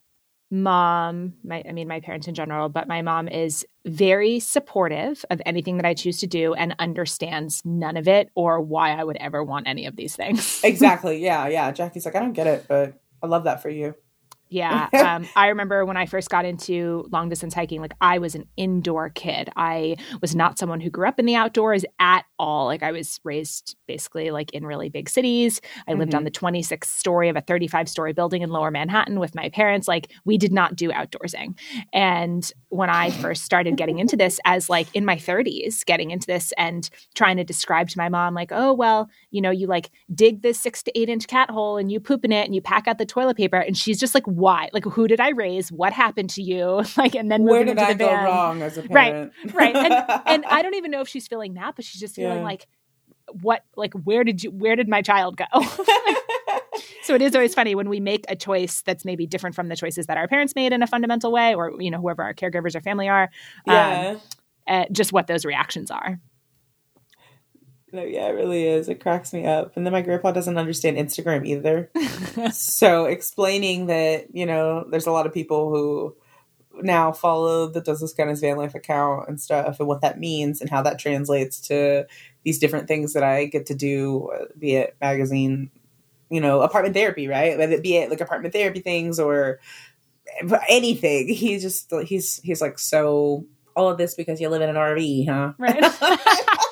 mom, my, I mean, my parents in general, but my mom is very supportive of anything that I choose to do and understands none of it or why I would ever want any of these things. (laughs) exactly. Yeah. Yeah. Jackie's like, I don't get it, but I love that for you. Yeah. (laughs) Um, I remember when I first got into long distance hiking, like I was an indoor kid. I was not someone who grew up in the outdoors at all. Like I was raised basically like in really big cities. I mm-hmm. lived on mm-hmm. the 26th story of a 35 story building in lower Manhattan with my parents. Like we did not do outdoorsing. And when I (laughs) first started getting into this as like in my 30s, getting into this and trying to describe to my mom, like, oh, well, you know, you like dig this six to eight inch cat hole and you poop in it and you pack out the toilet paper. And she's just like, why? Like, who did I raise? What happened to you? (laughs) Like, and then where did I go van. wrong as a parent? Right, right. And, and (laughs) I don't even know if she's feeling that, but she's just feeling yeah. like, what? Like, where did you? Where did my child go? (laughs) so it is always funny when we make a choice that's maybe different from the choices that our parents made in a fundamental way, or you know, whoever our caregivers or family are. Yeah. Um, uh, just what those reactions are. No, yeah, it really is. It cracks me up. And then my grandpa doesn't understand Instagram either. (laughs) so explaining that, you know, there's a lot of people who now follow the Does This Count as Van Life account and stuff and what that means and how that translates to these different things that I get to do, be it magazine, you know, apartment therapy, right? Whether it be it like apartment therapy things or anything. He's just, he's, he's like, so all of this because you live in an RV, huh? Right. (laughs) (laughs)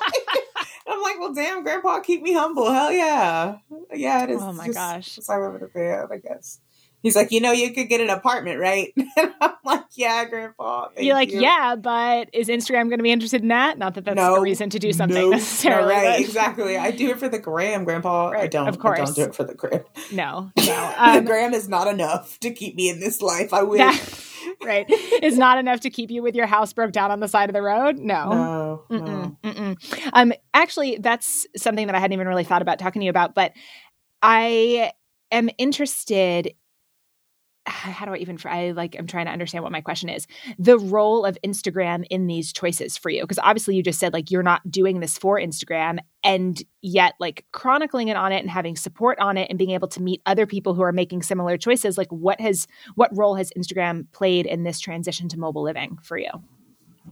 I'm like, well, damn, Grandpa, keep me humble. Hell yeah, yeah. It is. Oh my just, gosh, just I'm a fan, I guess. He's like, you know, you could get an apartment, right? (laughs) And I'm like, yeah, Grandpa. You're like, you. yeah, but is Instagram going to be interested in that? Not that that's no, a reason to do something no, (laughs) necessarily. No, right, but... exactly. I do it for the gram, Grandpa. Right, I don't. Of course, I don't do it for the gram. No, no. (laughs) Um, the gram is not enough to keep me in this life. I wish. That, (laughs) right, is not enough to keep you with your house broke down on the side of the road. No, no, mm-mm, no. Mm-mm. Um, actually, that's something that I hadn't even really thought about talking to you about, but I am interested (sighs) how do I even I like I'm trying to understand what my question is. The role of Instagram in these choices for you because obviously you just said like you're not doing this for Instagram and yet like chronicling it on it and having support on it and being able to meet other people who are making similar choices like what has what role has Instagram played in this transition to mobile living for you?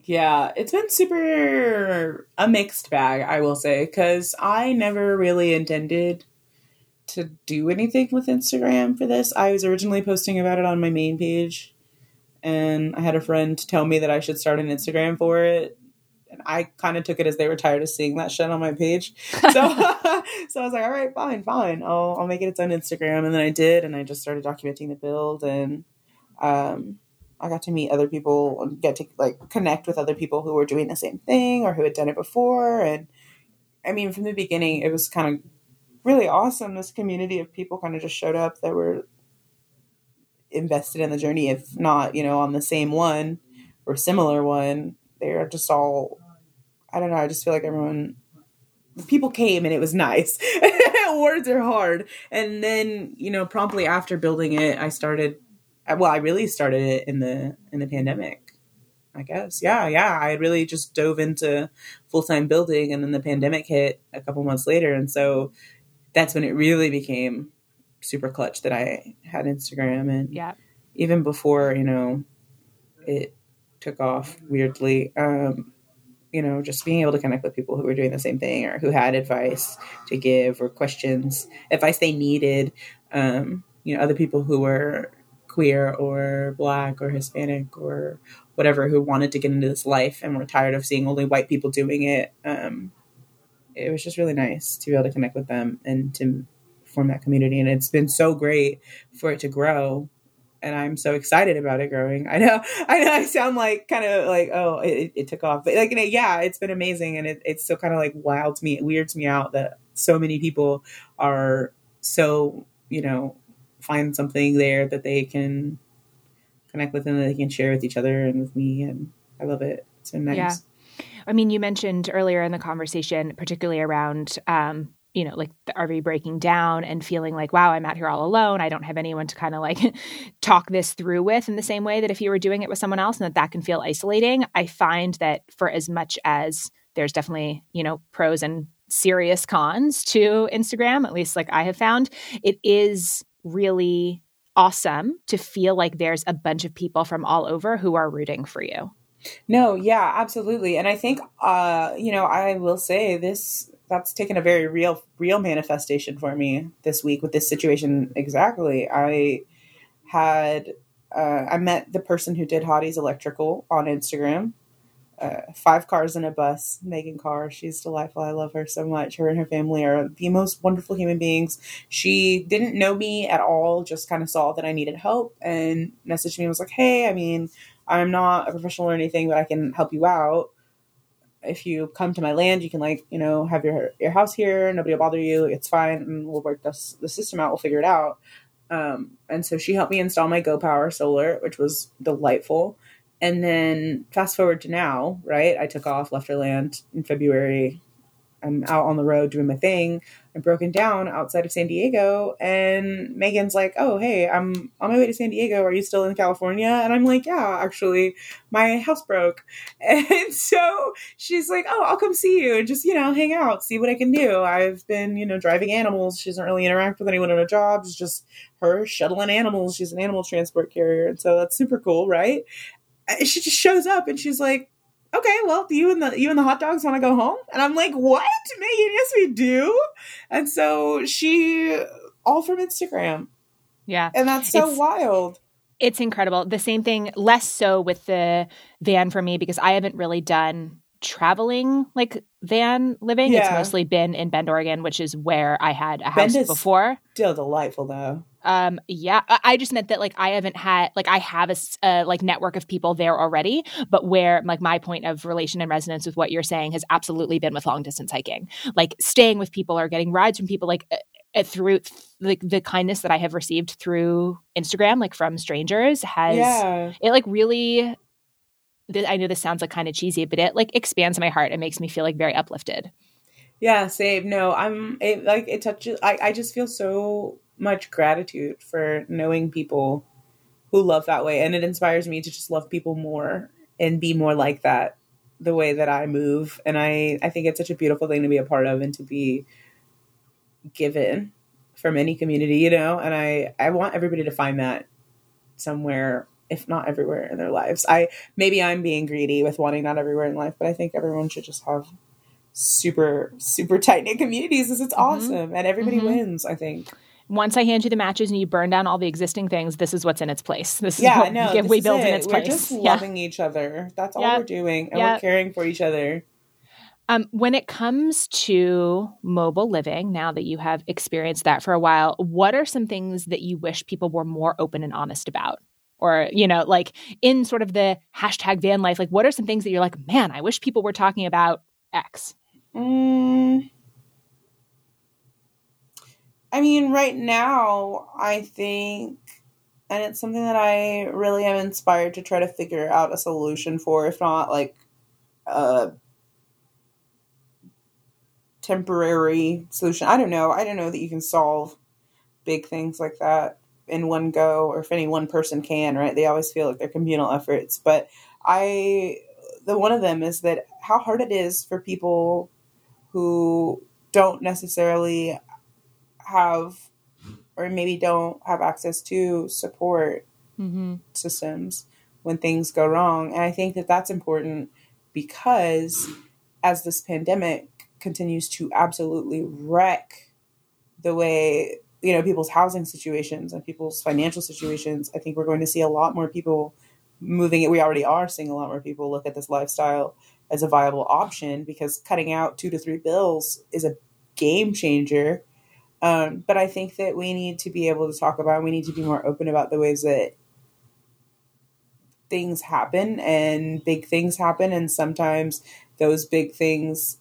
Yeah, it's been super a mixed bag, I will say, cuz I never really intended to do anything with Instagram for this. I was originally posting about it on my main page, and I had a friend tell me that I should start an Instagram for it. And I kind of took it as they were tired of seeing that shit on my page. (laughs) So, (laughs) so I was like, all right, fine, fine. I'll, I'll make it its own Instagram. And then I did, and I just started documenting the build. And um, I got to meet other people and get to like connect with other people who were doing the same thing or who had done it before. And I mean, from the beginning, it was kind of really awesome. This community of people kind of just showed up that were invested in the journey, if not, you know, on the same one or similar one. They're just all, I don't know, I just feel like everyone, people came and it was (laughs) nice. (laughs) Words are hard. And then, you know, promptly after building it, I started, well, I really started it in the, in the pandemic. I guess. Yeah, yeah. I really just dove into full time building and then the pandemic hit a couple months later. And so that's when it really became super clutch that I had Instagram and yeah. even before, you know, it took off weirdly. Um, you know, just being able to connect with people who were doing the same thing or who had advice to give or questions, advice they needed. Um, you know, other people who were queer or black or Hispanic or whatever who wanted to get into this life and were tired of seeing only white people doing it. Um, it was just really nice to be able to connect with them and to form that community. And it's been so great for it to grow. And I'm so excited about it growing. I know, (laughs) I know, I sound like kind of like, oh, it, it took off, but like, yeah, it's been amazing, and it, it's still kind of like wild to me, it weirds me out that so many people are so, you know, find something there that they can connect with and that they can share with each other and with me, and I love it. It's been nice. Yeah. I mean, you mentioned earlier in the conversation, particularly around, um, you know, like the RV breaking down and feeling like, wow, I'm out here all alone. I don't have anyone to kind of like (laughs) talk this through with in the same way that if you were doing it with someone else and that that can feel isolating. I find that for as much as there's definitely, you know, pros and serious cons to Instagram, at least like I have found, it is really awesome to feel like there's a bunch of people from all over who are rooting for you. No, yeah, absolutely. And I think uh, you know, I will say this that's taken a very real real manifestation for me this week with this situation exactly. I had uh, I met the person who did Hottie's Electrical on Instagram uh, five cars in a bus. Megan Carr, she's delightful. I love her so much. Her and her family are the most wonderful human beings. She didn't know me at all, just kind of saw that I needed help and messaged me and was like, Hey, I mean, I'm not a professional or anything, but I can help you out. If you come to my land, you can like, you know, have your your house here. Nobody will bother you. It's fine, and we'll work this, the system out. We'll figure it out. Um, and so she helped me install my Go Power solar, which was delightful. And then fast forward to now, right? I took off, left her land in February. I'm out on the road doing my thing. I'm broken down outside of San Diego, and Megan's like, "Oh, hey, I'm on my way to San Diego. Are you still in California?" And I'm like, "Yeah, actually, my house broke." (laughs) And so she's like, "Oh, I'll come see you and just you know hang out, see what I can do." I've been you know driving animals. She doesn't really interact with anyone on a job. It's just her shuttling animals. She's an animal transport carrier, and so that's super cool, right? she just shows up and she's like, okay, well, you and the you and the hot dogs want to go home? And I'm like, what, Megan? Yes, we do. And so she all from Instagram. Yeah, and that's so it's, wild. It's incredible. The same thing, less so with the van for me because I haven't really done traveling like van living. Yeah. It's mostly been in Bend, Oregon, which is where I had a house before. Still delightful though. Um, yeah, I just meant that like I haven't had like I have a, a like network of people there already, but where like my point of relation and resonance with what you're saying has absolutely been with long distance hiking, like staying with people or getting rides from people, like uh, through like the kindness that I have received through Instagram, like from strangers, has yeah. it like really. I know this sounds like kind of cheesy, but it like expands my heart. It makes me feel like very uplifted. Yeah, same. No, I'm it, like it touches. I I just feel so much gratitude for knowing people who love that way and it inspires me to just love people more and be more like that the way that I move and I I think it's such a beautiful thing to be a part of and to be given from any community, you know, and I I want everybody to find that somewhere if not everywhere in their lives. I maybe I'm being greedy with wanting not everywhere in life, but I think everyone should just have super super (laughs) tight knit communities because it's mm-hmm. awesome and everybody mm-hmm. wins. I think. Once I hand you the matches and you burn down all the existing things, this is what's in its place. This is yeah, what no, we build in its we're place. We're just yeah. loving each other. That's all yep. we're doing, and yep. we're caring for each other. Um, when it comes to mobile living, now that you have experienced that for a while, what are some things that you wish people were more open and honest about? Or, you know, like in sort of the hashtag van life, like what are some things that you're like, man, I wish people were talking about X? Mm, I mean, right now, I think, and it's something that I really am inspired to try to figure out a solution for, if not like a temporary solution. I don't know. I don't know that you can solve big things like that in one go, or if any one person can, right? They always feel like they're communal efforts. But I, the one of them is that how hard it is for people who don't necessarily have or maybe don't have access to support mm-hmm. systems when things go wrong. And I think that that's important because as this pandemic continues to absolutely wreck the way, you know, people's housing situations and people's financial situations, I think we're going to see a lot more people moving it. We already are seeing a lot more people look at this lifestyle as a viable option because cutting out two to three bills is a game changer. Um, but I think that we need to be able to talk about, we need to be more open about the ways that things happen and big things happen. And sometimes those big things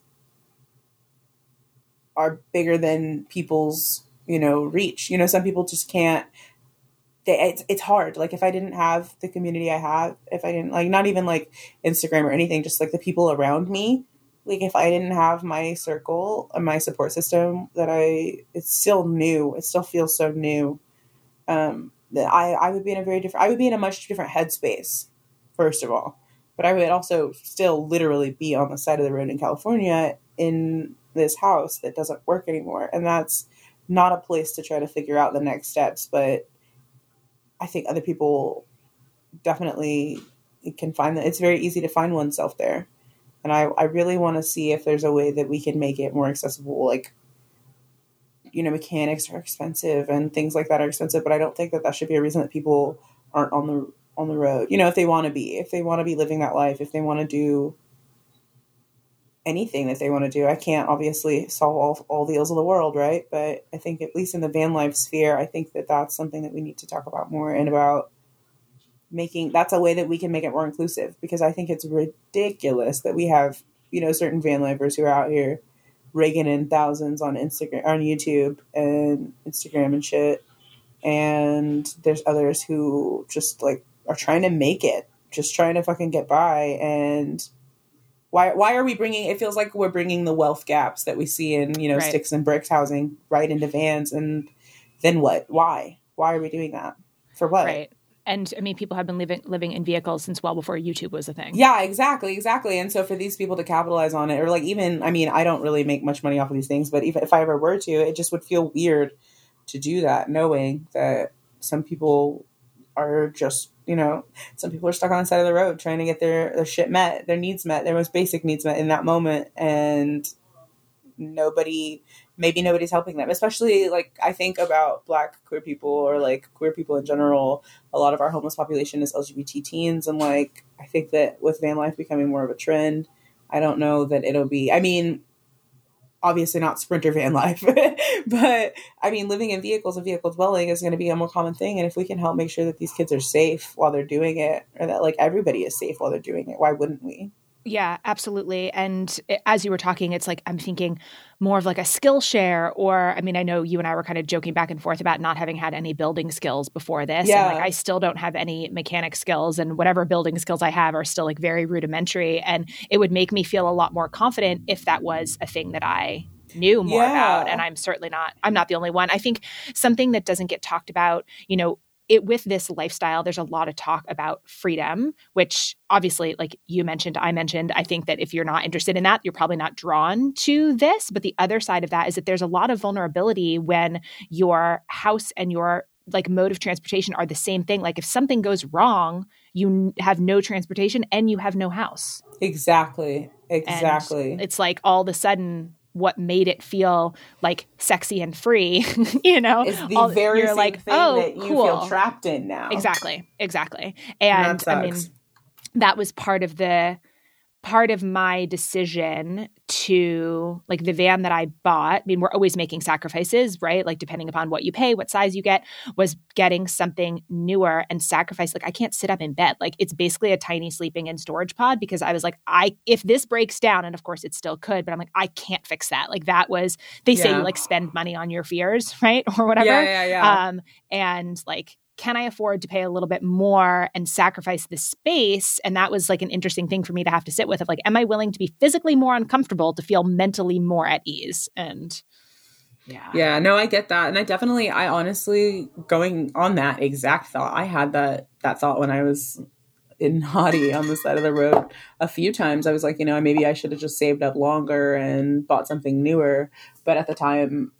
are bigger than people's, you know, reach. You know, some people just can't it's, it's hard. Like if I didn't have the community I have, if I didn't like, not even like Instagram or anything, just like the people around me, like if I didn't have my circle and my support system that I, it's still new. It still feels so new. Um, that I, I would be in a very different, I would be in a much different headspace, first of all. But I would also still literally be on the side of the road in California in this house that doesn't work anymore. And that's not a place to try to figure out the next steps, but I think other people definitely can find that it's very easy to find oneself there. And I, I really want to see if there's a way that we can make it more accessible. Like, you know, mechanics are expensive and things like that are expensive, but I don't think that that should be a reason that people aren't on the on the road. You know, if they want to be, if they want to be living that life, if they want to do anything that they want to do. I can't obviously solve all, all the ills of the world, right? But I think at least in the van life sphere, I think that that's something that we need to talk about more and about making that's a way that we can make it more inclusive because I think it's ridiculous that we have, you know, certain van lifers who are out here rigging in thousands on Instagram on YouTube and Instagram and shit. And there's others who just like are trying to make it, just trying to fucking get by. And why why are we bringing it feels like we're bringing the wealth gaps that we see in you know right. sticks and bricks housing right into vans. And then what? Why? Why are we doing that? For what? Right and I mean, people have been living living in vehicles since well before YouTube was a thing. Yeah, exactly, exactly. And so for these people to capitalize on it, or like even, I mean, I don't really make much money off of these things, but even if I ever were to, it just would feel weird to do that, knowing that some people are just you know, some people are stuck on the side of the road trying to get their, their shit met, their needs met, their most basic needs met in that moment. And nobody, maybe nobody's helping them. Especially like I think about black queer people or like queer people in general. A lot of our homeless population is LGBT teens. And like, I think that with van life becoming more of a trend, I don't know that it'll be, I mean, obviously not sprinter van life (laughs) but i mean living in vehicles and vehicle dwelling is going to be a more common thing and if we can help make sure that these kids are safe while they're doing it or that like everybody is safe while they're doing it why wouldn't we yeah, absolutely. And eh, as you were talking, it's like I'm thinking more of like a Skillshare, or I mean, I know you and I were kind of joking back and forth about not having had any building skills before this. Yeah. And like I still don't have any mechanic skills, and whatever building skills I have are still like very rudimentary. And it would make me feel a lot more confident if that was a thing that I knew more yeah. about. And I'm certainly not, I'm not the only one. I think something that doesn't get talked about, you know, it with this lifestyle, there's a lot of talk about freedom, which obviously, like you mentioned, I mentioned, I think that if you're not interested in that, you're probably not drawn to this. But the other side of that is that there's a lot of vulnerability when your house and your like mode of transportation are the same thing. Like if something goes wrong, you have no transportation and you have no house. Exactly. Exactly. And it's like all of a sudden what made it feel like sexy and free, (laughs) you know, it's the all, very you're like, oh, that you cool. feel trapped in now. Exactly, exactly. And I mean, that was part of the part of my decision to like the van that I bought. I mean, we're always making sacrifices, right? Like depending upon what you pay, what size you get, was getting something newer and sacrifice. Like I can't sit up in bed. Like it's basically a tiny sleeping and storage pod because I was like, I if this breaks down, and of course it still could, but I'm like, I can't fix that. Like that was they say you like spend money on your fears, (laughs) right? Or whatever. Yeah, yeah, yeah. Um, and like can I afford to pay a little bit more and sacrifice the space? And that was like an interesting thing for me to have to sit with of like, am I willing to be physically more uncomfortable to feel mentally more at ease? And yeah. Yeah, no, I get that. And I definitely I honestly going on that exact thought. I had that that thought when I was in (laughs) Hottie on the side of the road a few times. I was like, you know, maybe I should have just saved up longer and bought something newer. But at the time,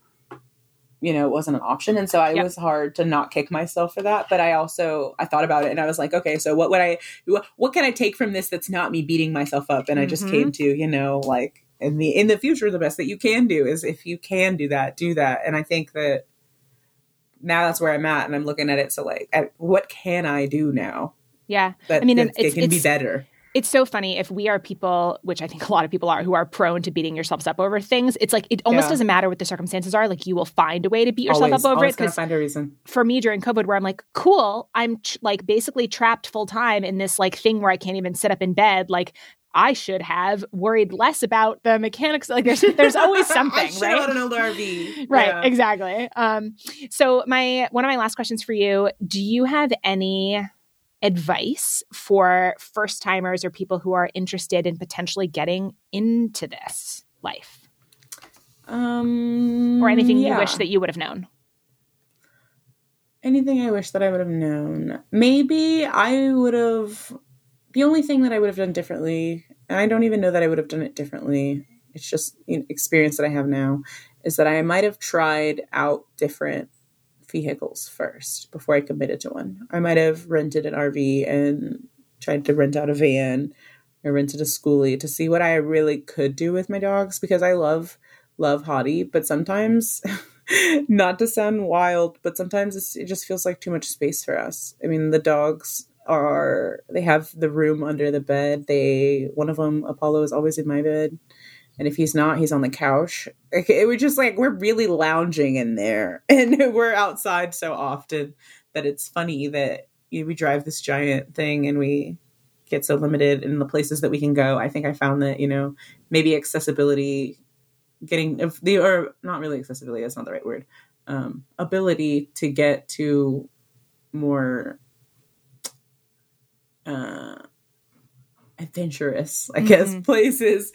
you know, it wasn't an option. And so I yep. was hard to not kick myself for that. But I also, I thought about it and I was like, okay, so what would I, what can I take from this that's not me beating myself up? And mm-hmm. I just came mm-hmm. to, you know, like in the, in the future, the best that you can do is if you can do that, do that. And I think that now that's where I'm at and I'm looking at it. So like, at, what can I do now? Yeah. That, I mean, it, it can be better it's so funny if we are people which i think a lot of people are who are prone to beating yourselves up over things it's like it almost yeah. doesn't matter what the circumstances are like you will find a way to beat yourself always, up over it because find a reason for me during covid where i'm like cool i'm tr- like basically trapped full time in this like thing where i can't even sit up in bed like I should have worried less about the mechanics. Like there's there's always (laughs) something, I right? an old RV, (laughs) right? Yeah. Exactly. Um, so my one of my last questions for you: Do you have any advice for first timers or people who are interested in potentially getting into this life? Um, or anything yeah. you wish that you would have known? Anything I wish that I would have known. Maybe I would have. The only thing that I would have done differently, and I don't even know that I would have done it differently, it's just you know, experience that I have now, is that I might have tried out different vehicles first before I committed to one. I might have rented an RV and tried to rent out a van or rented a schoolie to see what I really could do with my dogs because I love love Hottie, but sometimes (laughs) not to sound wild, but sometimes it just feels like too much space for us. I mean, the dogs are they have the room under the bed. They one of them Apollo is always in my bed and if he's not, he's on the couch. It was just like we're really lounging in there, (laughs) and we're outside so often that it's funny that we drive this giant thing and we get so limited in the places that we can go. I think I found that you know maybe accessibility, getting if the or not really accessibility. That's not the right word. Um, ability to get to more. Uh, adventurous, I guess, mm-hmm. (laughs) places.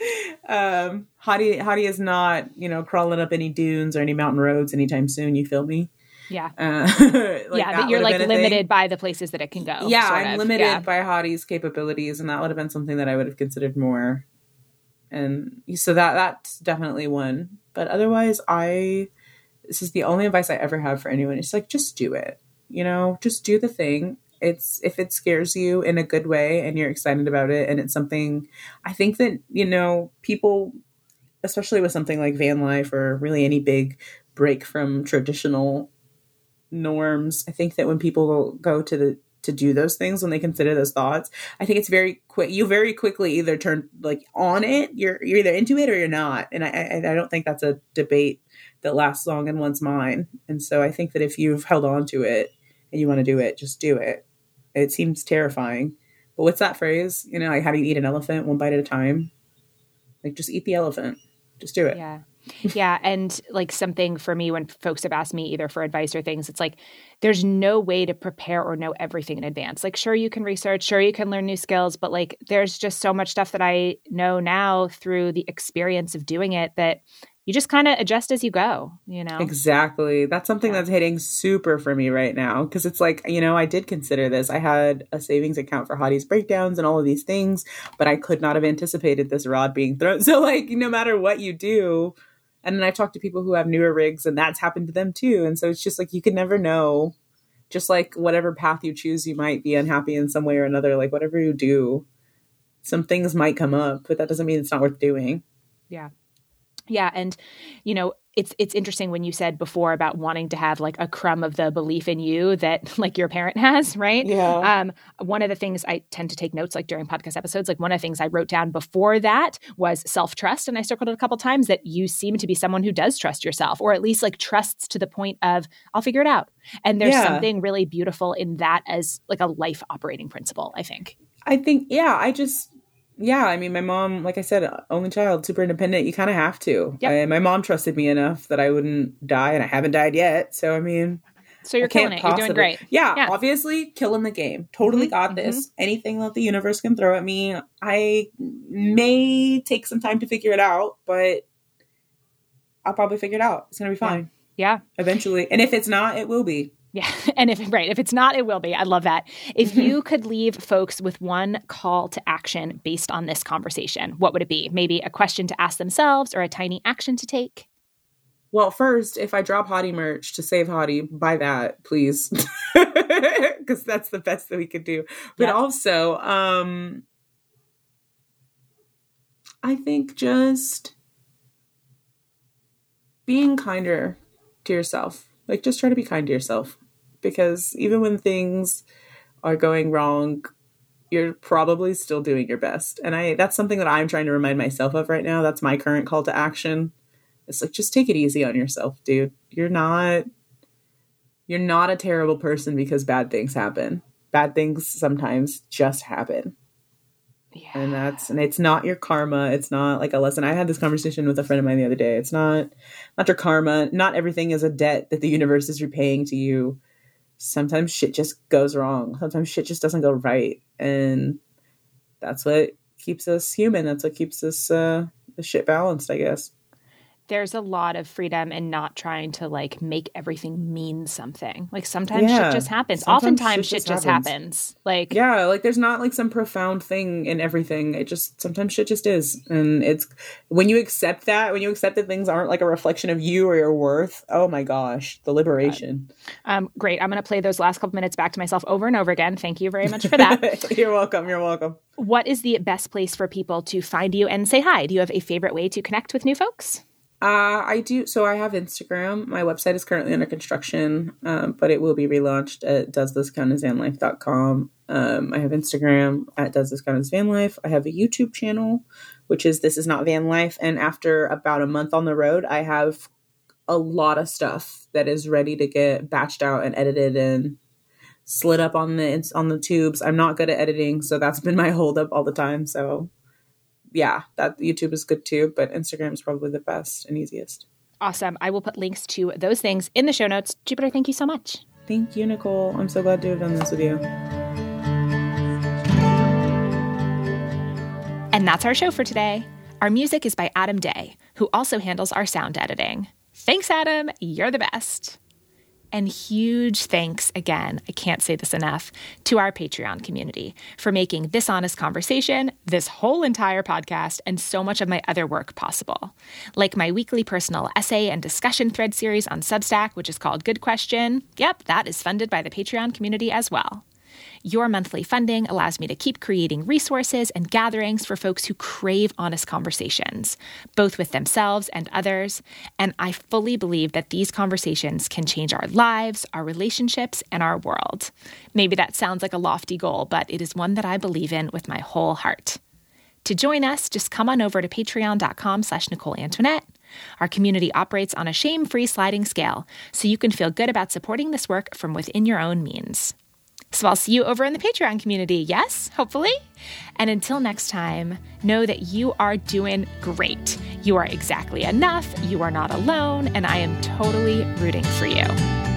Um, Hottie, Hottie is not, you know, crawling up any dunes or any mountain roads anytime soon. You feel me? Yeah. Uh, (laughs) like yeah, but you're like limited by the places that it can go. Yeah, I'm of. limited yeah. by Hottie's capabilities, and that would have been something that I would have considered more. And so that that's definitely one. But otherwise, I this is the only advice I ever have for anyone. It's like just do it. You know, just do the thing it's if it scares you in a good way and you're excited about it and it's something I think that, you know, people especially with something like van life or really any big break from traditional norms, I think that when people go to the to do those things when they consider those thoughts i think it's very quick you very quickly either turn like on it you're you're either into it or you're not. And i i, I don't think that's a debate that lasts long in one's mind and so i think that if you've held on to it and you want to do it just do it it seems terrifying. But what's that phrase? You know, like how do you eat an elephant one bite at a time? Like just eat the elephant. Just do it. Yeah. yeah. And like something for me when folks have asked me either for advice or things, it's like there's no way to prepare or know everything in advance. Like, sure, you can research, sure, you can learn new skills, but like there's just so much stuff that I know now through the experience of doing it that you just kind of adjust as you go, you know? Exactly. That's something yeah. that's hitting super for me right now because it's like, you know, I did consider this. I had a savings account for Hottie's breakdowns and all of these things, but I could not have anticipated this rod being thrown. (laughs) So, like, no matter what you do, and then I talked to people who have newer rigs and that's happened to them too. And so it's just like you can never know. Just like whatever path you choose, you might be unhappy in some way or another. Like whatever you do, some things might come up, but that doesn't mean it's not worth doing. Yeah. Yeah, and you know, it's it's interesting when you said before about wanting to have like a crumb of the belief in you that (laughs) like your parent has, right? Yeah. Um, one of the things I tend to take notes like during podcast episodes, like one of the things I wrote down before that was self trust, and I circled it a couple times that you seem to be someone who does trust yourself, or at least like trusts to the point of I'll figure it out. And there's yeah. something really beautiful in that as like a life operating principle. I think. I think yeah. I just yeah, I mean, my mom, like I said, only child, super independent. You kind of have to. Yep. And my mom trusted me enough that I wouldn't die, and I haven't died yet. So, I mean, so you're killing it. Possibly, you're doing great. Yeah, yeah, obviously, killing the game. Totally mm-hmm, got mm-hmm. this. Anything that the universe can throw at me, I may take some time to figure it out, but I'll probably figure it out. It's gonna be fine. Yeah. yeah. Eventually, and if it's not, it will be. Yeah. (laughs) And if, right, if it's not, it will be. I love that. If mm-hmm. you could leave folks with one call to action based on this conversation, what would it be? Maybe a question to ask themselves or a tiny action to take? Well, first, if I drop Hottie merch to save Hottie, buy that, please. (laughs) Because that's the best that we could do. But yep. also, um, I think just being kinder to yourself. Like, just try to be kind to yourself because even when things are going wrong, you're probably still doing your best. And I that's something that I'm trying to remind myself of right now. That's my current call to action. It's like just take it easy on yourself, dude. You're not you're not a terrible person because bad things happen. Bad things sometimes just happen. Yeah. And that's and it's not your karma. It's not like a lesson. I had this conversation with a friend of mine the other day. It's not not your karma. Not everything is a debt that the universe is repaying to you sometimes shit just goes wrong. Sometimes shit just doesn't go right. And that's what keeps us human. That's what keeps us uh, the shit balanced, I guess there's a lot of freedom in not trying to like make everything mean something. Like sometimes yeah. shit just happens. Sometimes Oftentimes shit, just, shit just happens. happens. Like Yeah, like there's not like some profound thing in everything. It just sometimes shit just is. And it's when you accept that, when you accept that things aren't like a reflection of you or your worth, oh my gosh, the liberation. Um great. I'm gonna play those last couple minutes back to myself over and over again. Thank you very much for that. (laughs) you're welcome. You're welcome. What is the best place for people to find you and say hi? Do you have a favorite way to connect with new folks? Uh, I do. So I have Instagram. My website is currently under construction, um, but it will be relaunched at does this count Um, I have Instagram at does. I have a YouTube channel, which is this is not van life. And after about a month on the road, I have a lot of stuff that is ready to get batched out and edited and slid up on the on the tubes. I'm not good at editing, so that's been my (laughs) holdup all the time. So yeah, that YouTube is good too, but Instagram is probably the best and easiest. Awesome. I will put links to those things in the show notes. Jupiter, thank you so much. Thank you, Nicole. I'm so glad to have done this with you. And that's our show for today. Our music is by Adam Day, who also handles our sound editing. Thanks, Adam. You're the best. And huge thanks again, I can't say this enough, to our Patreon community for making this honest conversation, this whole entire podcast, and so much of my other work possible. Like my weekly personal essay and discussion thread series on Substack, which is called Good Question. Yep, that is funded by the Patreon community as well. Your monthly funding allows me to keep creating resources and gatherings for folks who crave honest conversations, both with themselves and others. And I fully believe that these conversations can change our lives, our relationships, and our world. Maybe that sounds like a lofty goal, but it is one that I believe in with my whole heart. To join us, just come on over to patreon.com slash Nicole Antoinette. Our community operates on a shame-free sliding scale, so you can feel good about supporting this work from within your own means. So I'll see you over in the Patreon community, yes, hopefully. And until next time, know that you are doing great. You are exactly enough, you are not alone, and I am totally rooting for you.